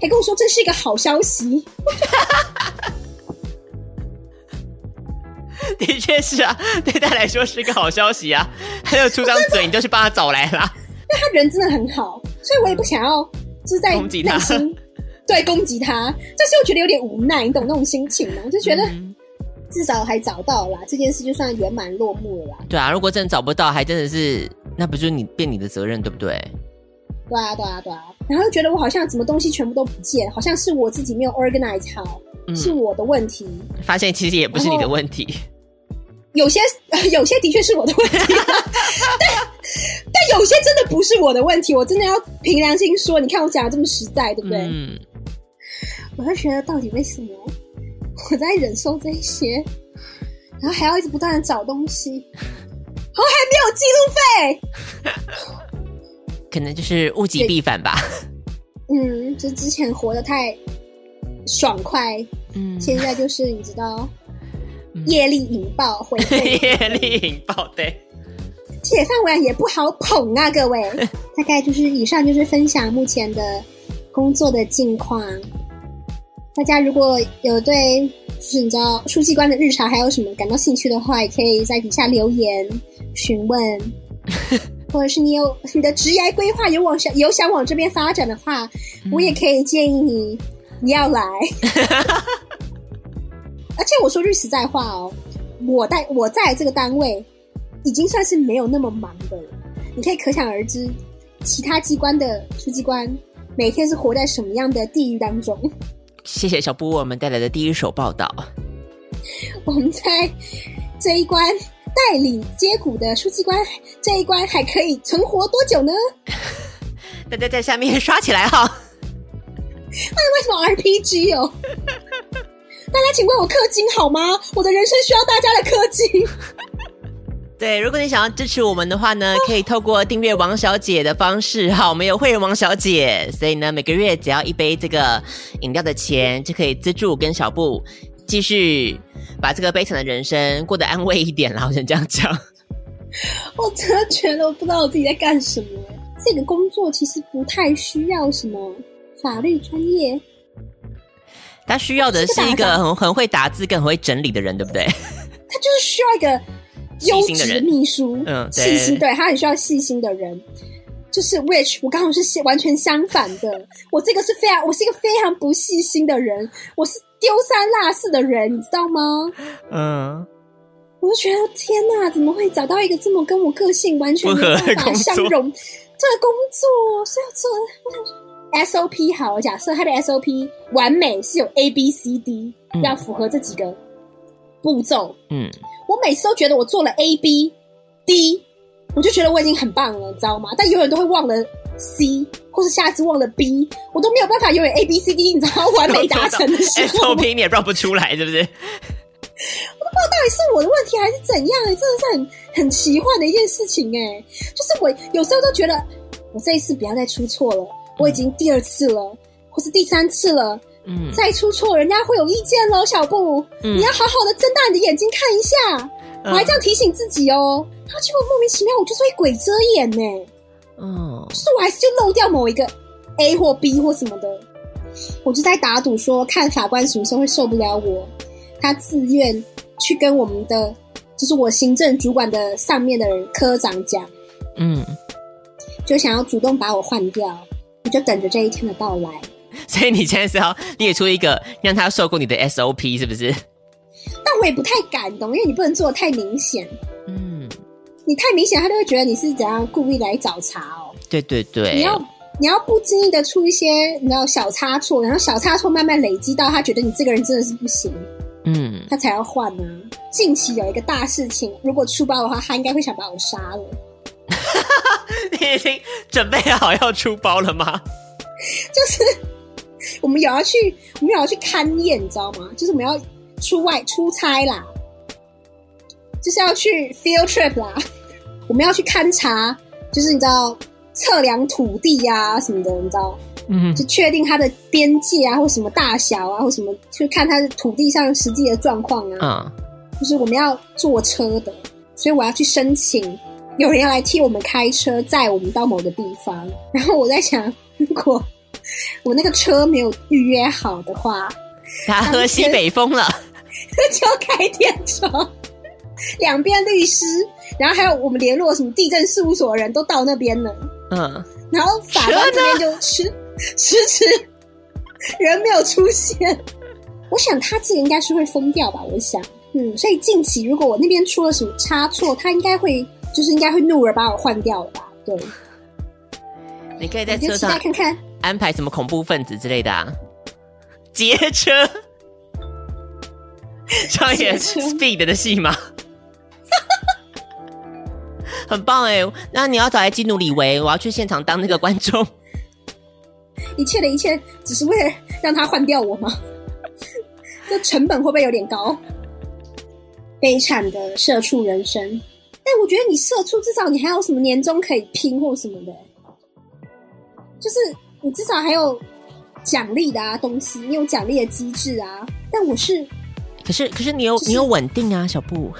还跟我说这是一个好消息。[laughs] 的确是啊，对他来说是一个好消息啊！他就出张嘴，你就去帮他找来了。因为他人真的很好，所以我也不想要就是在攻击他，[laughs] 对，攻击他。但是我觉得有点无奈，你懂那种心情吗？我就觉得至少还找到了，这件事就算圆满落幕了啦。对啊，如果真的找不到，还真的是那不就是你变你的责任，对不对？对啊，对啊，对啊。然后又觉得我好像什么东西全部都不见，好像是我自己没有 organize 好，嗯、是我的问题。发现其实也不是你的问题。有些 [laughs] 有些的确是我的问题，[laughs] 但但有些真的不是我的问题，我真的要凭良心说，你看我讲的这么实在，对不对？嗯。我就觉得到底为什么我在忍受这些，然后还要一直不断的找东西，然后还没有记录费，[laughs] 可能就是物极必反吧。嗯，就之前活得太爽快，嗯，现在就是你知道。业力引爆，回馈业 [laughs] 力引爆，对，铁饭碗也不好捧啊，各位。[laughs] 大概就是以上就是分享目前的工作的近况。大家如果有对就是你知道书记官的日常还有什么感到兴趣的话，也可以在底下留言询问，[laughs] 或者是你有你的职业规划有往想有想往这边发展的话，我也可以建议你你要来。而且我说句实在话哦，我在我在这个单位已经算是没有那么忙的了。你可以可想而知，其他机关的书记官每天是活在什么样的地狱当中。谢谢小布为我们带来的第一手报道。[laughs] 我们在这一关代理接骨的书记官这一关还可以存活多久呢？[laughs] 大家在下面刷起来哈！那 [laughs] 为什么 RPG 哦？大家请为我氪金好吗？我的人生需要大家的氪金。[laughs] 对，如果你想要支持我们的话呢，可以透过订阅王小姐的方式。好，我们有会员王小姐，所以呢，每个月只要一杯这个饮料的钱，就可以资助跟小布继续把这个悲惨的人生过得安慰一点啦。我想这样讲。[laughs] 我真的觉得我不知道我自己在干什么。这个工作其实不太需要什么法律专业。他需要的是一个很很会打字、更很会整理的人，对不对？[laughs] 他就是需要一个优质的秘书，[laughs] 嗯，细心，对，他很需要细心的人。就是 which 我刚好是完全相反的，我这个是非常，我是一个非常不细心的人，我是丢三落四的人，你知道吗？嗯，我就觉得天哪，怎么会找到一个这么跟我个性完全没办法相容？这个工作是要做？SOP 好，假设他的 SOP 完美是有 A B C D，嗯，要符合这几个步骤。嗯，我每次都觉得我做了 A B D，我就觉得我已经很棒了，你知道吗？但永远都会忘了 C，或是下次忘了 B，我都没有办法永远 A B C D，你知道完美达成的时候，[laughs] SOP 你也绕不出来，是不是？我都不知道到底是我的问题还是怎样，真的是很很奇幻的一件事情哎。就是我有时候都觉得，我这一次不要再出错了。我已经第二次了，或是第三次了，嗯，再出错，人家会有意见喽，小布，嗯，你要好好的睁大你的眼睛看一下，嗯，我还这样提醒自己哦，然后结果莫名其妙，我就是会鬼遮眼呢，嗯，就是我还是就漏掉某一个 A 或 B 或什么的，我就在打赌说，看法官什么时候会受不了我，他自愿去跟我们的，就是我行政主管的上面的人科长讲，嗯，就想要主动把我换掉。你就等着这一天的到来，[laughs] 所以你现在是要列出一个让他受过你的 SOP 是不是？但我也不太敢懂，因为你不能做的太明显。嗯，你太明显，他就会觉得你是怎样故意来找茬哦。对对对，你要你要不经意的出一些你知道小差错，然后小差错慢慢累积到他觉得你这个人真的是不行，嗯，他才要换呢。近期有一个大事情，如果出包的话，他应该会想把我杀了。[laughs] 你已经准备好要出包了吗？就是我们有要去，我们有要去勘验，你知道吗？就是我们要出外出差啦，就是要去 field trip 啦。我们要去勘察，就是你知道测量土地啊什么的，你知道，嗯，就确定它的边界啊，或什么大小啊，或什么，去看它的土地上实际的状况啊。嗯，就是我们要坐车的，所以我要去申请，有人要来替我们开车载我们到某个地方。然后我在想，如果我那个车没有预约好的话，他喝西北风了，[laughs] 就开电车。两边律师，然后还有我们联络什么地震事务所的人都到那边了。嗯，然后法官这边就迟迟迟，人没有出现。我想他自己应该是会疯掉吧？我想，嗯，所以近期如果我那边出了什么差错，他应该会就是应该会怒而把我换掉了吧？对，你可以在车上看看安排什么恐怖分子之类的啊，劫车，上演 Speed 的戏吗？[laughs] 很棒哎，那你要找来基努李维，我要去现场当那个观众。一切的一切，只是为了让他换掉我吗？[laughs] 这成本会不会有点高？悲惨的社畜人生。但我觉得你社畜，至少你还有什么年终可以拼或什么的，就是你至少还有奖励的啊东西，你有奖励的机制啊。但我是，可是可是你有、就是、你有稳定啊，小布。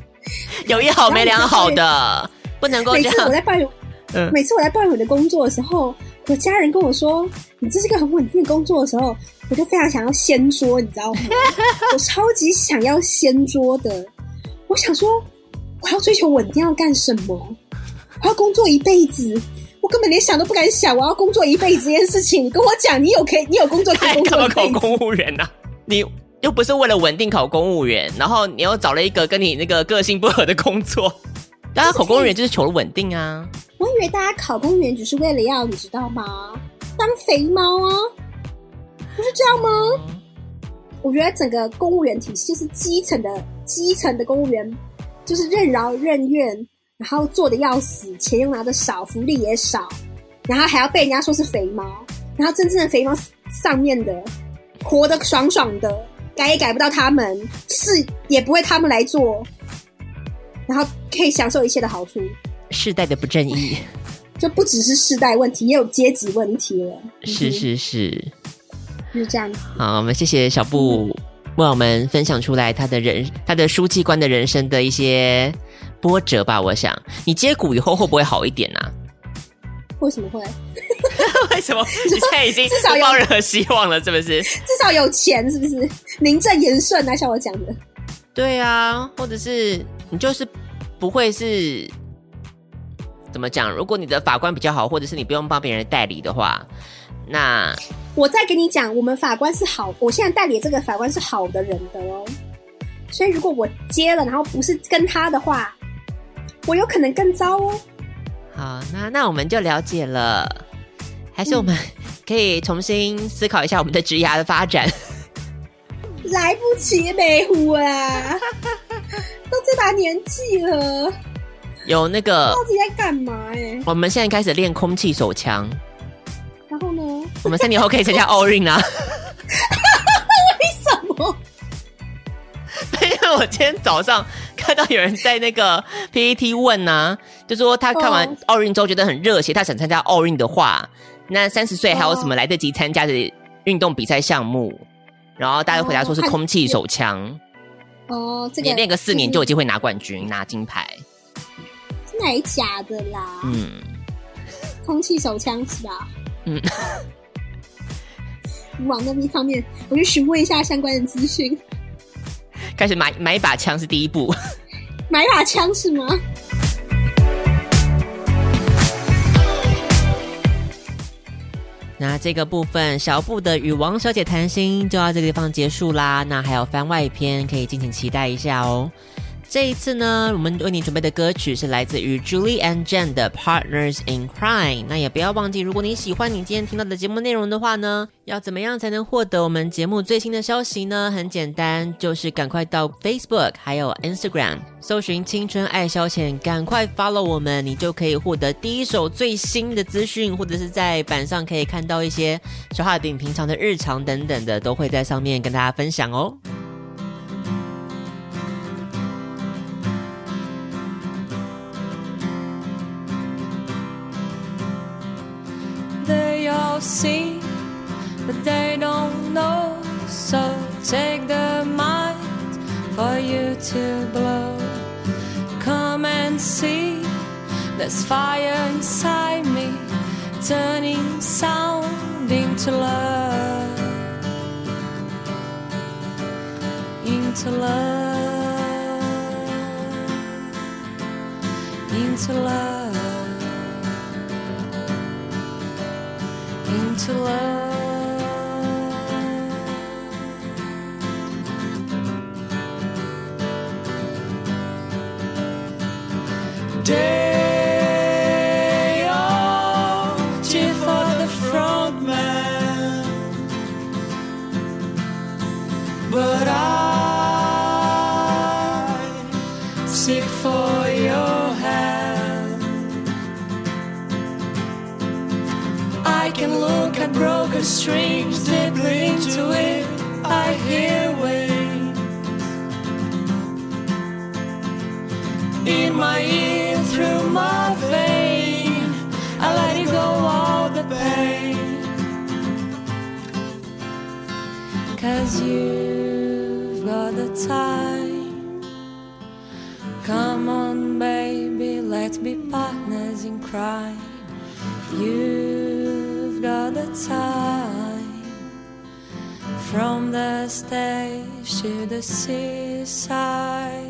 [laughs] 有一好没两好的，不能够这样。每次我在抱怨，嗯，每次我在抱怨我的工作的时候，我家人跟我说：“你这是个很稳定的工作的时候，我就非常想要掀桌，你知道吗？[laughs] 我超级想要掀桌的。我想说，我要追求稳定要干什么？我要工作一辈子，我根本连想都不敢想。我要工作一辈子这件事情，你跟我讲，你有可以，你有工作可以 [laughs] 工作考公务员呢、啊？你。又不是为了稳定考公务员，然后你又找了一个跟你那个个性不合的工作。[laughs] 大家考公务员就是求了稳定啊！我以为大家考公务员只是为了要你知道吗？当肥猫啊，不是这样吗？嗯、我觉得整个公务员体系就是基层的基层的公务员，就是任劳任怨，然后做的要死，钱又拿的少，福利也少，然后还要被人家说是肥猫，然后真正的肥猫上面的活得爽爽的。改也改不到他们，事也不会他们来做，然后可以享受一切的好处。世代的不正义，就不只是世代问题，也有阶级问题了。是是是，就是这样子。好，我们谢谢小布为我们分享出来他的人，他的书记官的人生的一些波折吧。我想，你接股以后会不会好一点呢、啊？为什么会？[laughs] 为什么？[laughs] 你现在已经至少抱任何希望了，是不是？至少有钱，是不是？名正言顺啊，像我讲的。对啊，或者是你就是不会是怎么讲？如果你的法官比较好，或者是你不用帮别人代理的话，那我再跟你讲，我们法官是好，我现在代理这个法官是好的人的哦。所以如果我接了，然后不是跟他的话，我有可能更糟哦。好，那那我们就了解了，还是我们 [laughs] 可以重新思考一下我们的职涯的发展。[laughs] 来不及，美虎啊，都这把年纪了，有那个到底在干嘛？哎，我们现在开始练空气手枪，然后呢？我们三年后可以参加奥运啊？[laughs] 为什么？因为我今天早上看到有人在那个 PPT 问呢、啊，就说他看完奥运之后觉得很热血，他想参加奥运的话，那三十岁还有什么来得及参加的运动比赛项目？然后大家回答说是空气手枪。哦，这个你练个四年就有机会拿冠军、拿金牌，真的还假的啦？嗯，空气手枪是吧？嗯，[laughs] 往那一方面，我去询问一下相关的资讯。开始买买一把枪是第一步，[laughs] 买一把枪是吗？那这个部分小布的与王小姐谈心就到这个地方结束啦。那还有番外篇可以敬请期待一下哦。这一次呢，我们为你准备的歌曲是来自于 Julie and Jen 的 Partners in Crime。那也不要忘记，如果你喜欢你今天听到的节目内容的话呢，要怎么样才能获得我们节目最新的消息呢？很简单，就是赶快到 Facebook 还有 Instagram 搜寻“青春爱消遣”，赶快 follow 我们，你就可以获得第一手最新的资讯，或者是在板上可以看到一些小哈饼平常的日常等等的，都会在上面跟大家分享哦。See, but they don't know. So take the might for you to blow. Come and see, there's fire inside me, turning sound into love. Into love. Into love. Into love. Day broken strings deeply to it. I hear waves in my ear through my vein. I let go all the pain. Cause you've got the time. Come on, baby, let's be partners in crime. The time. From the stage to the seaside.